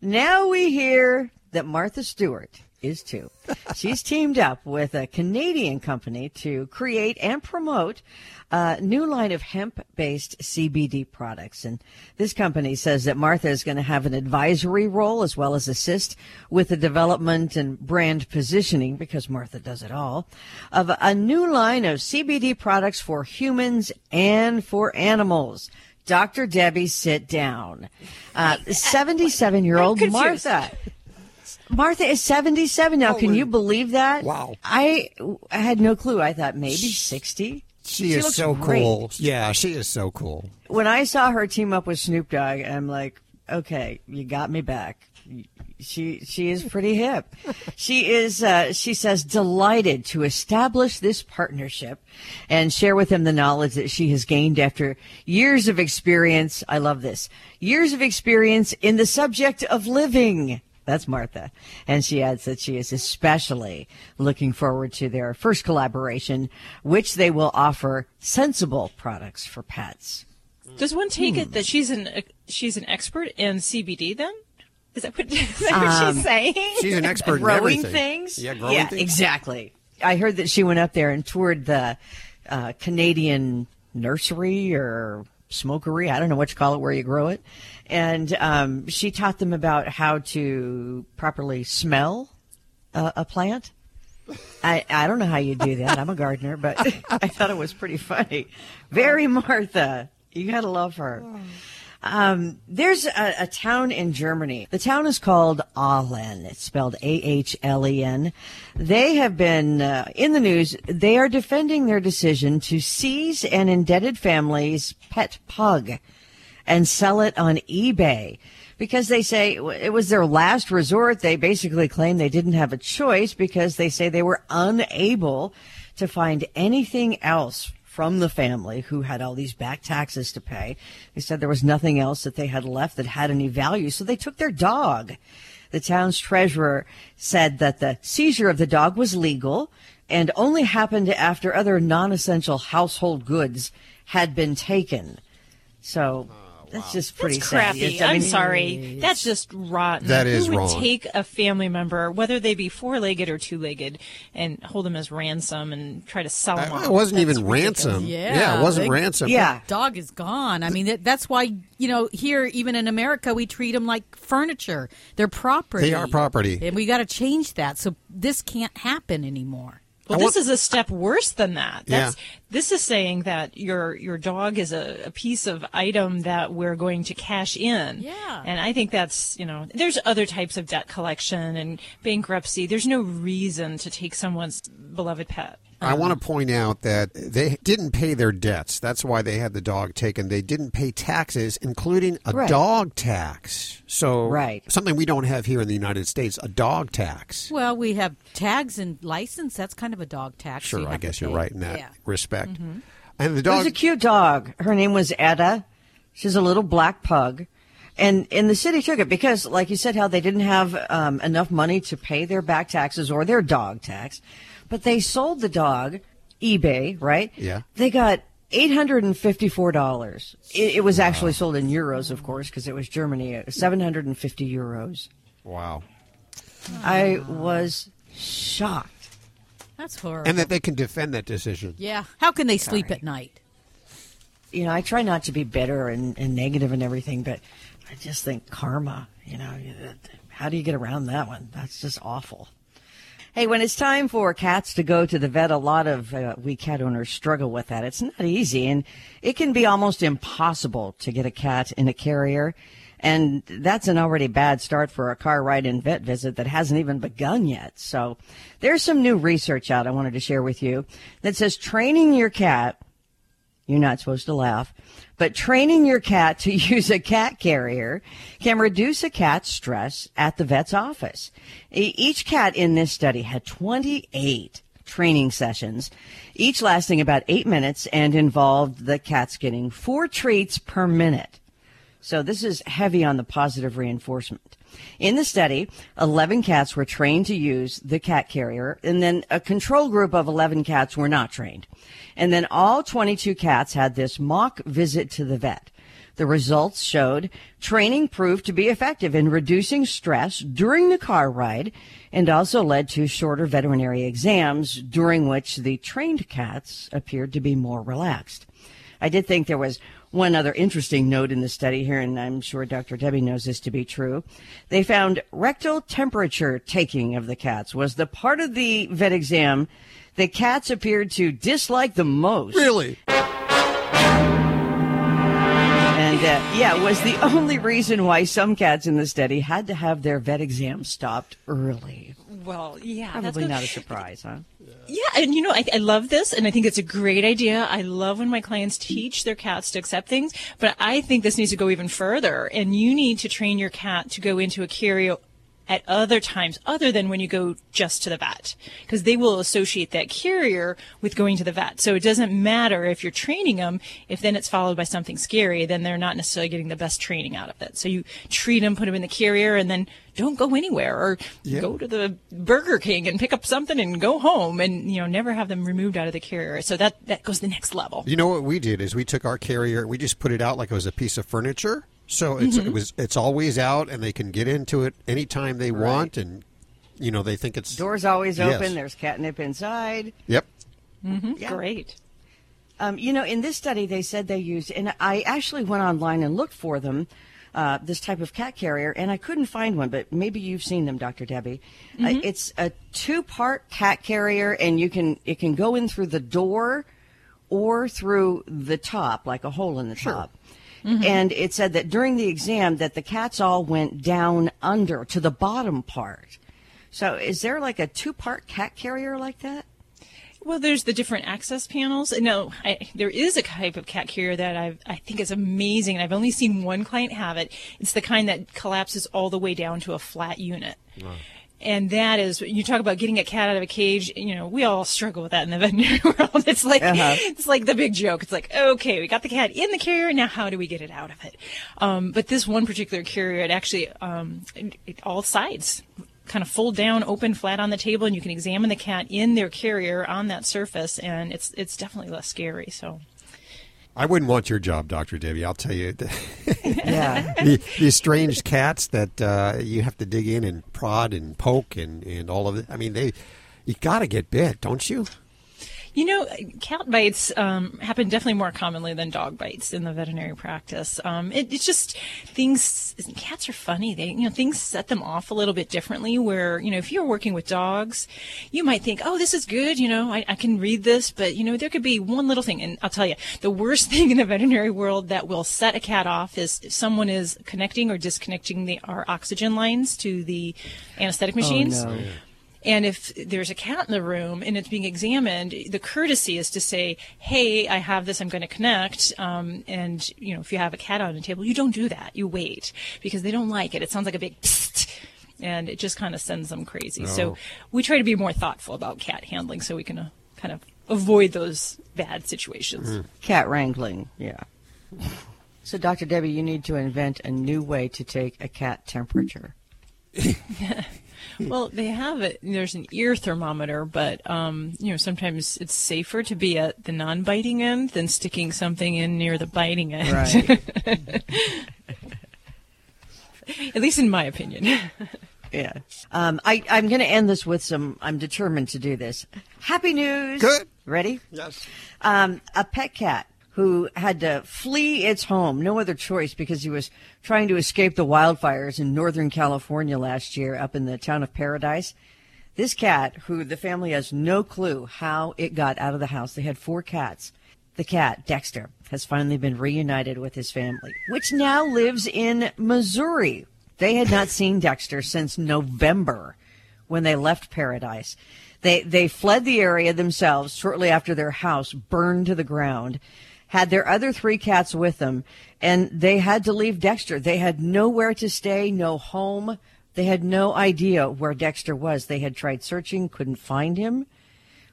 [SPEAKER 8] Now we hear that Martha Stewart is too. She's teamed up with a Canadian company to create and promote a new line of hemp based CBD products. And this company says that Martha is going to have an advisory role as well as assist with the development and brand positioning, because Martha does it all, of a new line of CBD products for humans and for animals. Dr. Debbie, sit down. Uh, (laughs) 77 year old Martha. Martha is 77 now. Can you believe that?
[SPEAKER 5] Wow.
[SPEAKER 8] I, I had no clue. I thought maybe 60.
[SPEAKER 5] She, is
[SPEAKER 8] looks
[SPEAKER 5] so
[SPEAKER 8] great.
[SPEAKER 5] cool. Yeah, she is so cool.
[SPEAKER 8] When I saw her team up with Snoop Dogg, I'm like, okay, you got me back. She she is pretty hip. (laughs) she is uh, she says delighted to establish this partnership and share with him the knowledge that she has gained after years of experience. I love this. Years of experience in the subject of living. That's Martha. And she adds that she is especially looking forward to their first collaboration, which they will offer sensible products for pets.
[SPEAKER 10] Does one take
[SPEAKER 8] Hmm.
[SPEAKER 10] it that she's an she's an expert in CBD then? Is that what, (laughs) is that what
[SPEAKER 8] Um,
[SPEAKER 10] she's saying?
[SPEAKER 5] She's an expert in
[SPEAKER 8] growing
[SPEAKER 5] everything.
[SPEAKER 8] things.
[SPEAKER 5] Yeah, growing
[SPEAKER 8] yeah,
[SPEAKER 5] things.
[SPEAKER 8] exactly. I heard that she went up there and toured the uh, Canadian nursery or smokery. I don't know what you call it, where you grow it. And um, she taught them about how to properly smell a, a plant. I, I don't know how you do that. I'm a gardener, but (laughs) I thought it was pretty funny. Very Martha. You gotta love her. Um, there's a, a town in Germany. The town is called Ahlen. It's spelled A-H-L-E-N. They have been uh, in the news. They are defending their decision to seize an indebted family's pet pug and sell it on eBay because they say it was their last resort. They basically claim they didn't have a choice because they say they were unable to find anything else from the family who had all these back taxes to pay. They said there was nothing else that they had left that had any value, so they took their dog. The town's treasurer said that the seizure of the dog was legal and only happened after other non-essential household goods had been taken. So that's just pretty
[SPEAKER 10] That's crappy.
[SPEAKER 8] It's- I
[SPEAKER 10] I'm
[SPEAKER 8] mean,
[SPEAKER 10] sorry. That's just rotten.
[SPEAKER 5] That is
[SPEAKER 10] Who would
[SPEAKER 5] wrong.
[SPEAKER 10] take a family member, whether they be four-legged or two-legged, and hold them as ransom and try to sell them off?
[SPEAKER 5] It wasn't
[SPEAKER 10] That's
[SPEAKER 5] even
[SPEAKER 10] ridiculous.
[SPEAKER 5] ransom.
[SPEAKER 6] Yeah,
[SPEAKER 5] it wasn't
[SPEAKER 6] the-
[SPEAKER 5] ransom.
[SPEAKER 6] the dog is gone. I mean, that, that's why you know here, even in America, we treat them like furniture. They're property.
[SPEAKER 5] They are property.
[SPEAKER 6] and we got to change that. So this can't happen anymore.
[SPEAKER 10] Well, this is a step worse than that.
[SPEAKER 6] Yeah.
[SPEAKER 10] This is saying that your your dog is a, a piece of item that we're going to cash in.
[SPEAKER 6] Yeah.
[SPEAKER 10] And I think that's, you know, there's other types of debt collection and bankruptcy. There's no reason to take someone's beloved pet.
[SPEAKER 5] I want to point out that they didn't pay their debts. That's why they had the dog taken. They didn't pay taxes, including a
[SPEAKER 8] Right.
[SPEAKER 5] dog tax. So,
[SPEAKER 8] Right.
[SPEAKER 5] something we don't have here in the United States, a dog tax.
[SPEAKER 6] Well, we have tags and license. That's kind of a dog tax.
[SPEAKER 5] Sure, I guess you're right in that
[SPEAKER 6] Yeah.
[SPEAKER 5] respect.
[SPEAKER 6] Mhm.
[SPEAKER 5] And the
[SPEAKER 8] It was a cute dog. Her name was Edda. She's a little black pug. And, and the city took it because, like you said, how they didn't have um, enough money to pay their back taxes or their dog tax. But they sold the dog, eBay, right?
[SPEAKER 5] Yeah.
[SPEAKER 8] They got $854. It, it was actually sold in euros, of course, because it was Germany. uh, 750 euros.
[SPEAKER 5] Wow.
[SPEAKER 8] I was shocked.
[SPEAKER 6] That's horrible.
[SPEAKER 5] And that they can defend that decision.
[SPEAKER 6] yeah. How can they sleep
[SPEAKER 8] Sorry.
[SPEAKER 6] at night?
[SPEAKER 8] you know, I try not to be bitter and, and negative and everything, but I just think karma, you know, how do you get around that one? That's just awful. Hey, when it's time for cats to go to the vet, a lot of uh, we cat owners struggle with that. It's not easy, and it can be almost impossible to get a cat in a carrier. And that's an already bad start for a car ride and vet visit that hasn't even begun yet. So there's some new research out I wanted to share with you that says training your cat you're not supposed to laugh. But training your cat to (laughs) use a cat carrier can reduce a cat's stress at the vet's office. Each cat in this study had 28 training sessions, each lasting about eight minutes and involved the cats getting four treats per minute. So this is heavy on the positive reinforcement. In the study, 11 cats were trained to use the cat carrier, and then a control group of 11 cats were not trained. And then all 22 cats had this mock visit to the vet. The results showed training proved to be effective in reducing stress during the car ride and also led to shorter veterinary exams during which the trained cats appeared to be more relaxed. I did think there was one other interesting note in the study here, and I'm sure Dr. Debbie knows this to be true. They found rectal temperature taking of the cats was the part of the vet exam the cats appeared to dislike the most.
[SPEAKER 5] Really?
[SPEAKER 8] Uh, yeah, was the (laughs) only reason why some cats in the study had to have their vet exam stopped early.
[SPEAKER 7] Well, yeah,
[SPEAKER 8] Probably not a surprise, huh?
[SPEAKER 7] Yeah, and you know, I, I love this, and I think it's a great idea. I love when my clients teach their cats to accept things, but I think this needs to go even further, and you need to train your cat to go into a carrier at other times other than when you go just to the vet because they will associate that carrier with going to the vet so it doesn't matter if you're training them if then it's followed by something scary then they're not necessarily getting the best training out of it so you treat them put them in the carrier and then don't go anywhere or
[SPEAKER 5] Yeah.
[SPEAKER 7] go to the burger king and pick up something and go home and you know never have them removed out of the carrier so that that goes the next level
[SPEAKER 5] You know what we did is we took our carrier, we just put it out like it was a piece of furniture. So it's
[SPEAKER 7] Mhm.
[SPEAKER 5] it was it's always out, and they can get into it anytime they want, and you know they think it's
[SPEAKER 8] Doors always
[SPEAKER 5] Yes.
[SPEAKER 8] open. There's catnip inside.
[SPEAKER 5] Yep.
[SPEAKER 7] mm-hmm.
[SPEAKER 8] Yeah.
[SPEAKER 7] great
[SPEAKER 8] Um, you know, in this study, they said they used, and I actually went online and looked for them, uh, this type of cat carrier, and I couldn't find one, but maybe you've seen them, Dr. Debbie. Uh,
[SPEAKER 7] Mhm.
[SPEAKER 8] it's a two-part cat carrier, and you can it can go in through the door or through the top, like a hole in the top.
[SPEAKER 7] Mhm.
[SPEAKER 8] And it said that during the exam that the cats all went down under to the bottom part. So is there like a two-part cat carrier like that?
[SPEAKER 7] Well, there's the different access panels. No, I, there is a type of cat carrier that I've, I think is amazing, and I've only seen one client have it. It's the kind that collapses all the way down to a flat unit. And that is, you talk about getting a cat out of a cage. You know, we all struggle with that in the (laughs) veterinary world. It's like,
[SPEAKER 8] Uh-huh.
[SPEAKER 7] it's like the big joke. It's like, okay, we got the cat in the carrier. Now how do we get it out of it? Um, but this one particular carrier, it actually, um, it, it, all sides kind of fold down, open flat on the table, and you can examine the cat in their carrier on that surface, and it's it's definitely less scary. So
[SPEAKER 5] I wouldn't want your job, Doctor Debbie. I'll tell you. (laughs)
[SPEAKER 8] Yeah.
[SPEAKER 5] the, these strange cats that uh, you have to dig in and prod and poke and, and all of it. I mean, they you got to get bit, don't you?
[SPEAKER 7] You know, cat bites um, happen definitely more commonly than dog bites in the veterinary practice. Um, it, it's just things. Cats are funny. They, you know, things set them off a little bit differently. Where you know, if you're working with dogs, you might think, "Oh, this is good. You know, I, I can read this." But you know, there could be one little thing, and I'll tell you, the worst (laughs) thing in the veterinary world that will set a cat off is if someone is connecting or disconnecting the our oxygen lines to the anesthetic machines.
[SPEAKER 8] Oh, no.
[SPEAKER 7] And if there's a cat in the room and it's being examined, the courtesy is to say, "Hey, I have this. I'm going to connect." Um, and you know, if you have a cat on the table, you don't do that. You wait because they don't like it. It sounds like a big psst, and it just kind of sends them crazy. So we try to be more thoughtful about cat handling so we can uh, kind of avoid those bad situations.
[SPEAKER 8] Cat wrangling, yeah. (laughs) So, Dr. Debbie, you need to invent a new way to take a cat temperature. (laughs) (laughs)
[SPEAKER 7] well, they have it. There's an ear thermometer, but um, you know sometimes it's safer to be at the non-biting end than sticking something in near the biting end.
[SPEAKER 8] Right. (laughs)
[SPEAKER 7] at least in my opinion.
[SPEAKER 8] Yeah. Um, I, I'm going to end this with some. I'm determined to do this. Happy news.
[SPEAKER 5] Good.
[SPEAKER 8] Ready?
[SPEAKER 5] Yes.
[SPEAKER 8] Um, a pet cat who had to flee its home, no other choice, because he was trying to escape the wildfires in Northern California last year up in the town of Paradise. This cat, who the family has no clue how it got out of the house, they had four cats. The cat, Dexter, has finally been reunited with his family, which now lives in Missouri. They had not seen Dexter since November when they left Paradise. They they fled the area themselves shortly after their house burned to the ground. Had their other three cats with them, and they had to leave Dexter. They had nowhere to stay, no home. They had no idea where Dexter was. They had tried searching, couldn't find him.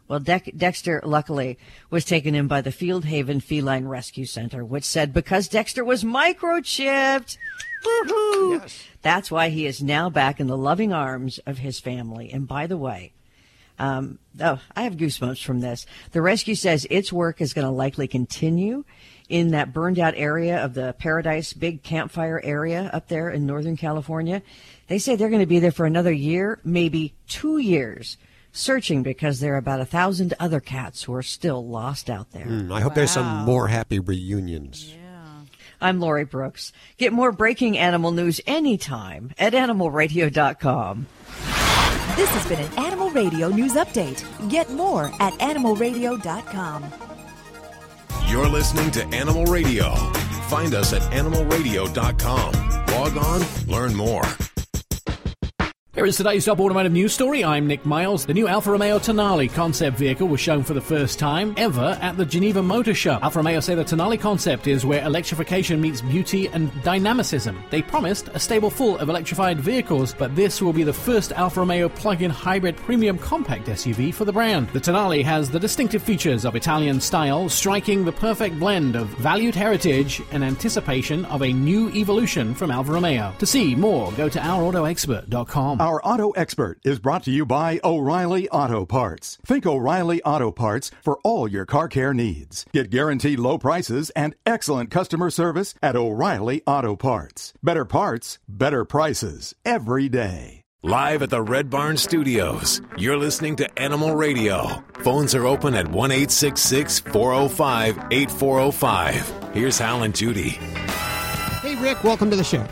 [SPEAKER 8] Well, Dex Dexter, luckily, was taken in by the Field Haven Feline Rescue Center, which said because Dexter was microchipped, woohoo! That's why he is now back in the loving arms of his family. And by the way, um, oh, I have goosebumps from this. The rescue says its work is going to likely continue in that burned out area of the Paradise Big Campfire area up there in Northern California. They say they're going to be there for another year, maybe two years, searching because there are about a thousand other cats who are still lost out there.
[SPEAKER 5] Mm, I hope there's some more happy reunions.
[SPEAKER 8] I'm Lori Brooks. Get more breaking animal news anytime at animalradio.com.
[SPEAKER 18] This has been an Animal Radio News Update. Get more at animalradio.com.
[SPEAKER 4] You're listening to Animal Radio. Find us at animalradio.com. Log on, learn more.
[SPEAKER 30] Here is today's top automotive news story. I'm Nick Miles. The new Alfa Romeo Tonale concept vehicle was shown for the first time ever at the Geneva Motor Show. Alfa Romeo say the Tonale concept is where electrification meets beauty and dynamicism. They promised a stable full of electrified vehicles, but this will be the first Alfa Romeo plug-in hybrid premium compact SUV for the brand. The Tonale has the distinctive features of Italian style, striking the perfect blend of valued heritage and anticipation of a new evolution from Alfa Romeo. To see more, go to ourautoexpert.com.
[SPEAKER 31] Our Auto Expert is brought to you by O'Reilly Auto Parts. Think O'Reilly Auto Parts for all your car care needs. Get guaranteed low prices and excellent customer service at O'Reilly Auto Parts. Better parts, better prices every day.
[SPEAKER 4] Live at the Red Barn Studios, you're listening to Animal Radio. Phones are open at 1 405 8405. Here's Hal and Judy.
[SPEAKER 32] Hey, Rick, welcome to the show.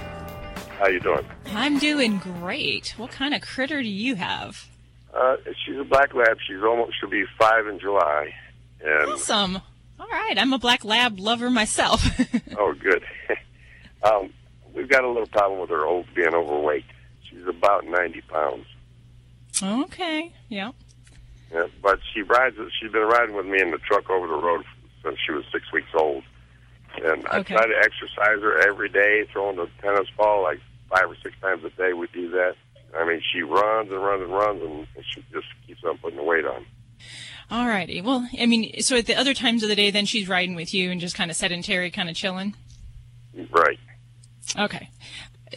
[SPEAKER 33] How you doing?
[SPEAKER 7] I'm doing great. What kind of critter do you have?
[SPEAKER 33] Uh, she's a black lab. She's almost she'll be five in July. And
[SPEAKER 7] Awesome. All right, I'm a black lab lover myself. (laughs)
[SPEAKER 33] oh, good. (laughs) um, we've got a little problem with her old being overweight. She's about ninety pounds.
[SPEAKER 7] okay. Yeah.
[SPEAKER 33] Yeah, but she rides. She's been riding with me in the truck over the road since she was six weeks old. And I
[SPEAKER 7] Okay.
[SPEAKER 33] try to exercise her every day, throwing the tennis ball like five or six times a day. We do that. I mean, she runs and runs and runs, and she just keeps on putting the weight on.
[SPEAKER 7] All righty. Well, I mean, so at the other times of the day, then she's riding with you and just kind of sedentary, kind of chilling.
[SPEAKER 33] Right.
[SPEAKER 7] Okay.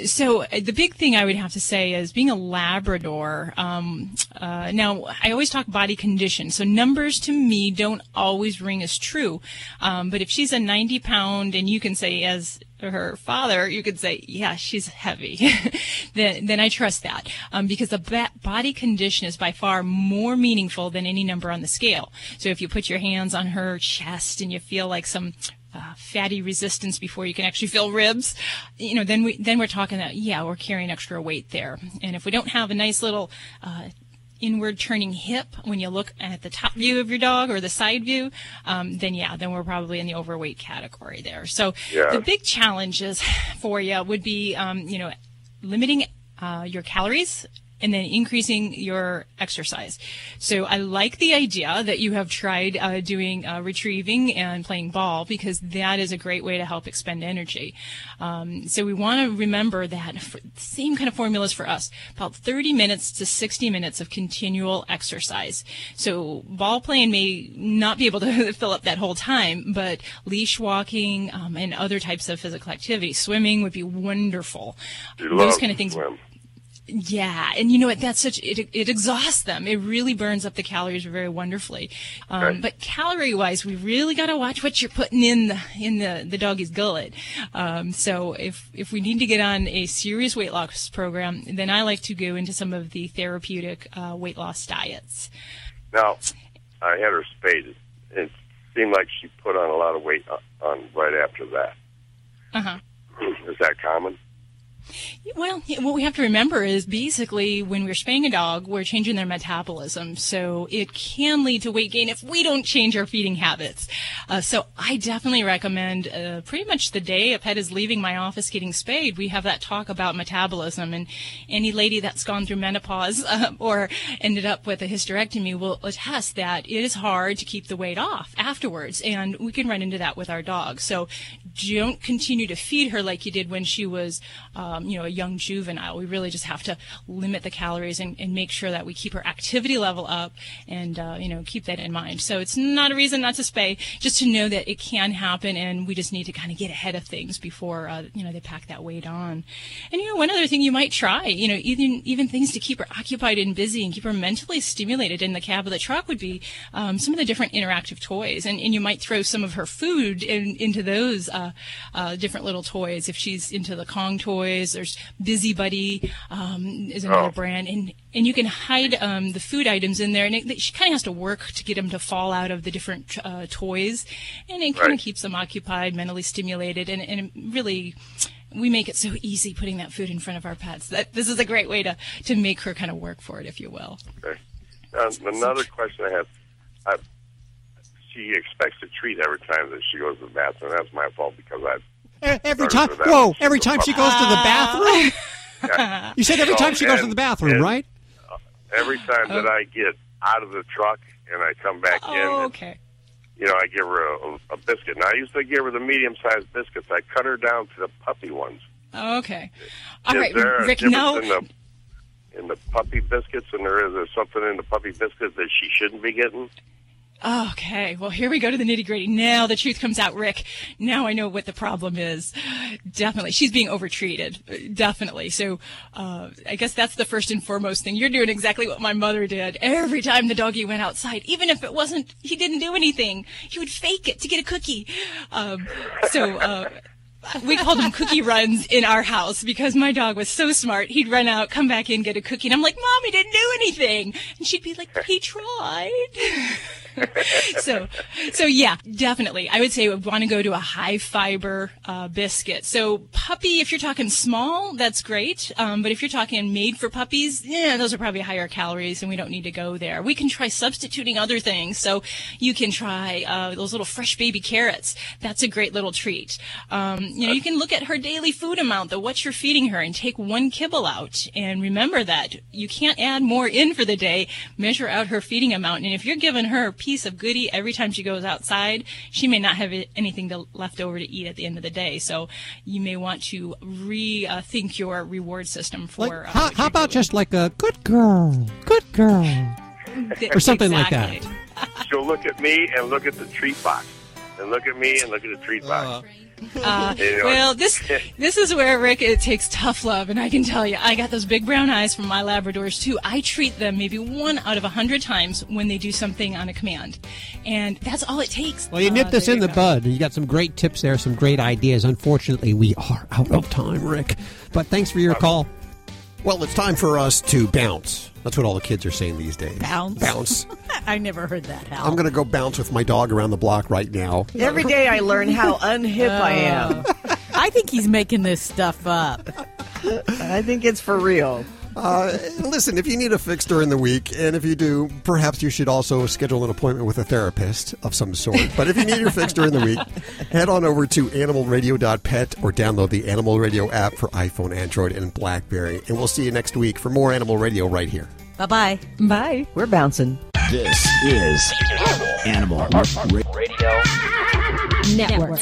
[SPEAKER 7] So uh, the big thing I would have to say is being a Labrador. Um, uh, now I always talk body condition, so numbers to me don't always ring as true. Um, but if she's a 90 pound, and you can say as her father, you could say, yeah, she's heavy. (laughs) then, then I trust that um, because the ba- body condition is by far more meaningful than any number on the scale. So if you put your hands on her chest and you feel like some uh, fatty resistance before you can actually feel ribs, you know, then we then we're talking that yeah, we're carrying extra weight there. And if we don't have a nice little uh, inward turning hip when you look at the top view of your dog or the side view, um, then yeah, then we're probably in the overweight category there. So
[SPEAKER 33] Yeah.
[SPEAKER 7] the big challenges for you would be, um, you know, limiting uh, your calories and then increasing your exercise. So I like the idea that you have tried uh, doing uh, retrieving and playing ball because that is a great way to help expend energy. Um, so we want to remember that same kind of formulas for us about 30 minutes to 60 minutes of continual exercise. So ball playing may not be able to (laughs) fill up that whole time, but leash walking um, and other types of physical activity, swimming would be wonderful. Those kind of things.
[SPEAKER 33] swim.
[SPEAKER 7] Yeah, and you know what? That's such it. It exhausts them. It really burns up the calories very wonderfully. Um,
[SPEAKER 33] Right.
[SPEAKER 7] But calorie wise, we really got to watch what you're putting in the in the the doggy's gullet. Um, so if if we need to get on a serious weight loss program, then I like to go into some of the therapeutic uh, weight loss diets.
[SPEAKER 33] Now, I had her spayed. It seemed like she put on a lot of weight on- on right after that.
[SPEAKER 7] Uh huh.
[SPEAKER 33] Is that common?
[SPEAKER 7] Well, what we have to remember is basically when we're spaying a dog, we're changing their metabolism. So it can lead to weight gain if we don't change our feeding habits. Uh, so I definitely recommend uh, pretty much the day a pet is leaving my office getting spayed, we have that talk about metabolism. And any lady that's gone through menopause (laughs) uh, or ended up with a hysterectomy will attest that it is hard to keep the weight off afterwards. And we can run into that with our dog. So don't continue to feed her like you did when she was, um, you know, a young juvenile. We really just have to limit the calories and, and make sure that we keep her activity level up and, uh, you know, keep that in mind. So it's not a reason not to spay, just to know that it can happen and we just need to kind of get ahead of things before, uh, you know, they pack that weight on. And, you know, one other thing you might try, you know, even, even things to keep her occupied and busy and keep her mentally stimulated in the cab of the truck would be, um, some of the different interactive toys. And, and you might throw some of her food in, into those, uh, uh, different little toys. If she's into the Kong toys, there's Busy Buddy, um, is another
[SPEAKER 33] Oh.
[SPEAKER 7] brand. And, and you can hide, um, the food items in there. And it, she kind of has to work to get them to fall out of the different, uh, toys. And it kind
[SPEAKER 33] Right.
[SPEAKER 7] of keeps them occupied, mentally stimulated. And, and really, we make it so easy putting that food in front of our pets that this is a great way to, to make her kind of work for it, if you will.
[SPEAKER 33] Okay. Now, another question I have. I, she expects a treat every time that she goes to the bathroom. That's my fault because I.
[SPEAKER 20] Every time, whoa! Every time she goes to the
[SPEAKER 7] Ah.
[SPEAKER 20] bathroom.
[SPEAKER 33] Yeah.
[SPEAKER 20] You said every
[SPEAKER 33] So,
[SPEAKER 20] time she goes to the bathroom,
[SPEAKER 33] and
[SPEAKER 20] right?
[SPEAKER 33] Every time that I get out of the truck and I come back in,
[SPEAKER 7] Oh, okay.
[SPEAKER 33] you know, I give her a, a biscuit. Now, I used to give her the medium-sized biscuits. I cut her down to the puppy ones.
[SPEAKER 7] Okay. All
[SPEAKER 33] is
[SPEAKER 7] right,
[SPEAKER 33] there
[SPEAKER 7] Rick, No.
[SPEAKER 33] in the in the puppy biscuits, and there is there something in the puppy biscuits that she shouldn't be getting?
[SPEAKER 7] Okay, well, here we go to the nitty gritty. Now the truth comes out, Rick. Now I know what the problem is. Definitely. She's being overtreated. Definitely. So, uh, I guess that's the first and foremost thing. You're doing exactly what my mother did. Every time the doggy went outside, even if it wasn't, he didn't do anything, he would fake it to get a cookie. Um, so, uh, we called them cookie runs in our house because my dog was so smart. He'd run out, come back in, get a cookie, and I'm like, "Mom, he didn't do anything," and she'd be like, "He tried." (laughs) so, so yeah, definitely. I would say we want to go to a high fiber uh, biscuit. So puppy, if you're talking small, that's great. Um, but if you're talking made for puppies, yeah, those are probably higher calories, and we don't need to go there. We can try substituting other things. So you can try uh, those little fresh baby carrots. That's a great little treat. Um, you know, you can look at her daily food amount, though, what you're feeding her, and take one kibble out. And remember that you can't add more in for the day. Measure out her feeding amount, and if you're giving her a piece of goodie every time she goes outside, she may not have anything to, left over to eat at the end of the day. So you may want to rethink your reward system for.
[SPEAKER 20] Like,
[SPEAKER 7] uh,
[SPEAKER 20] how, how
[SPEAKER 7] you're
[SPEAKER 20] about just like a good girl, good girl, (laughs) or something like that?
[SPEAKER 33] She'll (laughs) look at me and look at the treat box, and look at me and look at the treat box.
[SPEAKER 7] Uh,
[SPEAKER 33] You
[SPEAKER 7] well, this (laughs) this is where Rick it takes tough love, and I can tell you, I got those big brown eyes from my Labradors too. I treat them maybe one out of a hundred times when they do something on a command, and that's all it takes.
[SPEAKER 20] Well, you
[SPEAKER 7] Uh,
[SPEAKER 20] nipped this in the
[SPEAKER 7] go.
[SPEAKER 20] bud. You got some great tips there, some great ideas. Unfortunately, we are out of time, Rick. But thanks for your call.
[SPEAKER 5] Well, it's time for us to bounce. That's what all the kids are saying these days.
[SPEAKER 6] Bounce.
[SPEAKER 5] Bounce. (laughs)
[SPEAKER 6] I never heard that. Hal.
[SPEAKER 5] I'm going to go bounce with my dog around the block right now.
[SPEAKER 8] Every day I learn how (laughs) unhip I am. Oh.
[SPEAKER 6] I think he's making this stuff up.
[SPEAKER 8] I think it's for real.
[SPEAKER 5] Uh, listen, if you need a fix during the week, and if you do, perhaps you should also schedule an appointment with a therapist of some sort. But if you need your fix during the week, head on over to animalradio.pet or download the Animal Radio app for iPhone, Android, and Blackberry. And we'll see you next week for more Animal Radio right here.
[SPEAKER 6] Bye bye.
[SPEAKER 8] Bye. We're bouncing.
[SPEAKER 34] This is Animal Radio
[SPEAKER 35] Network.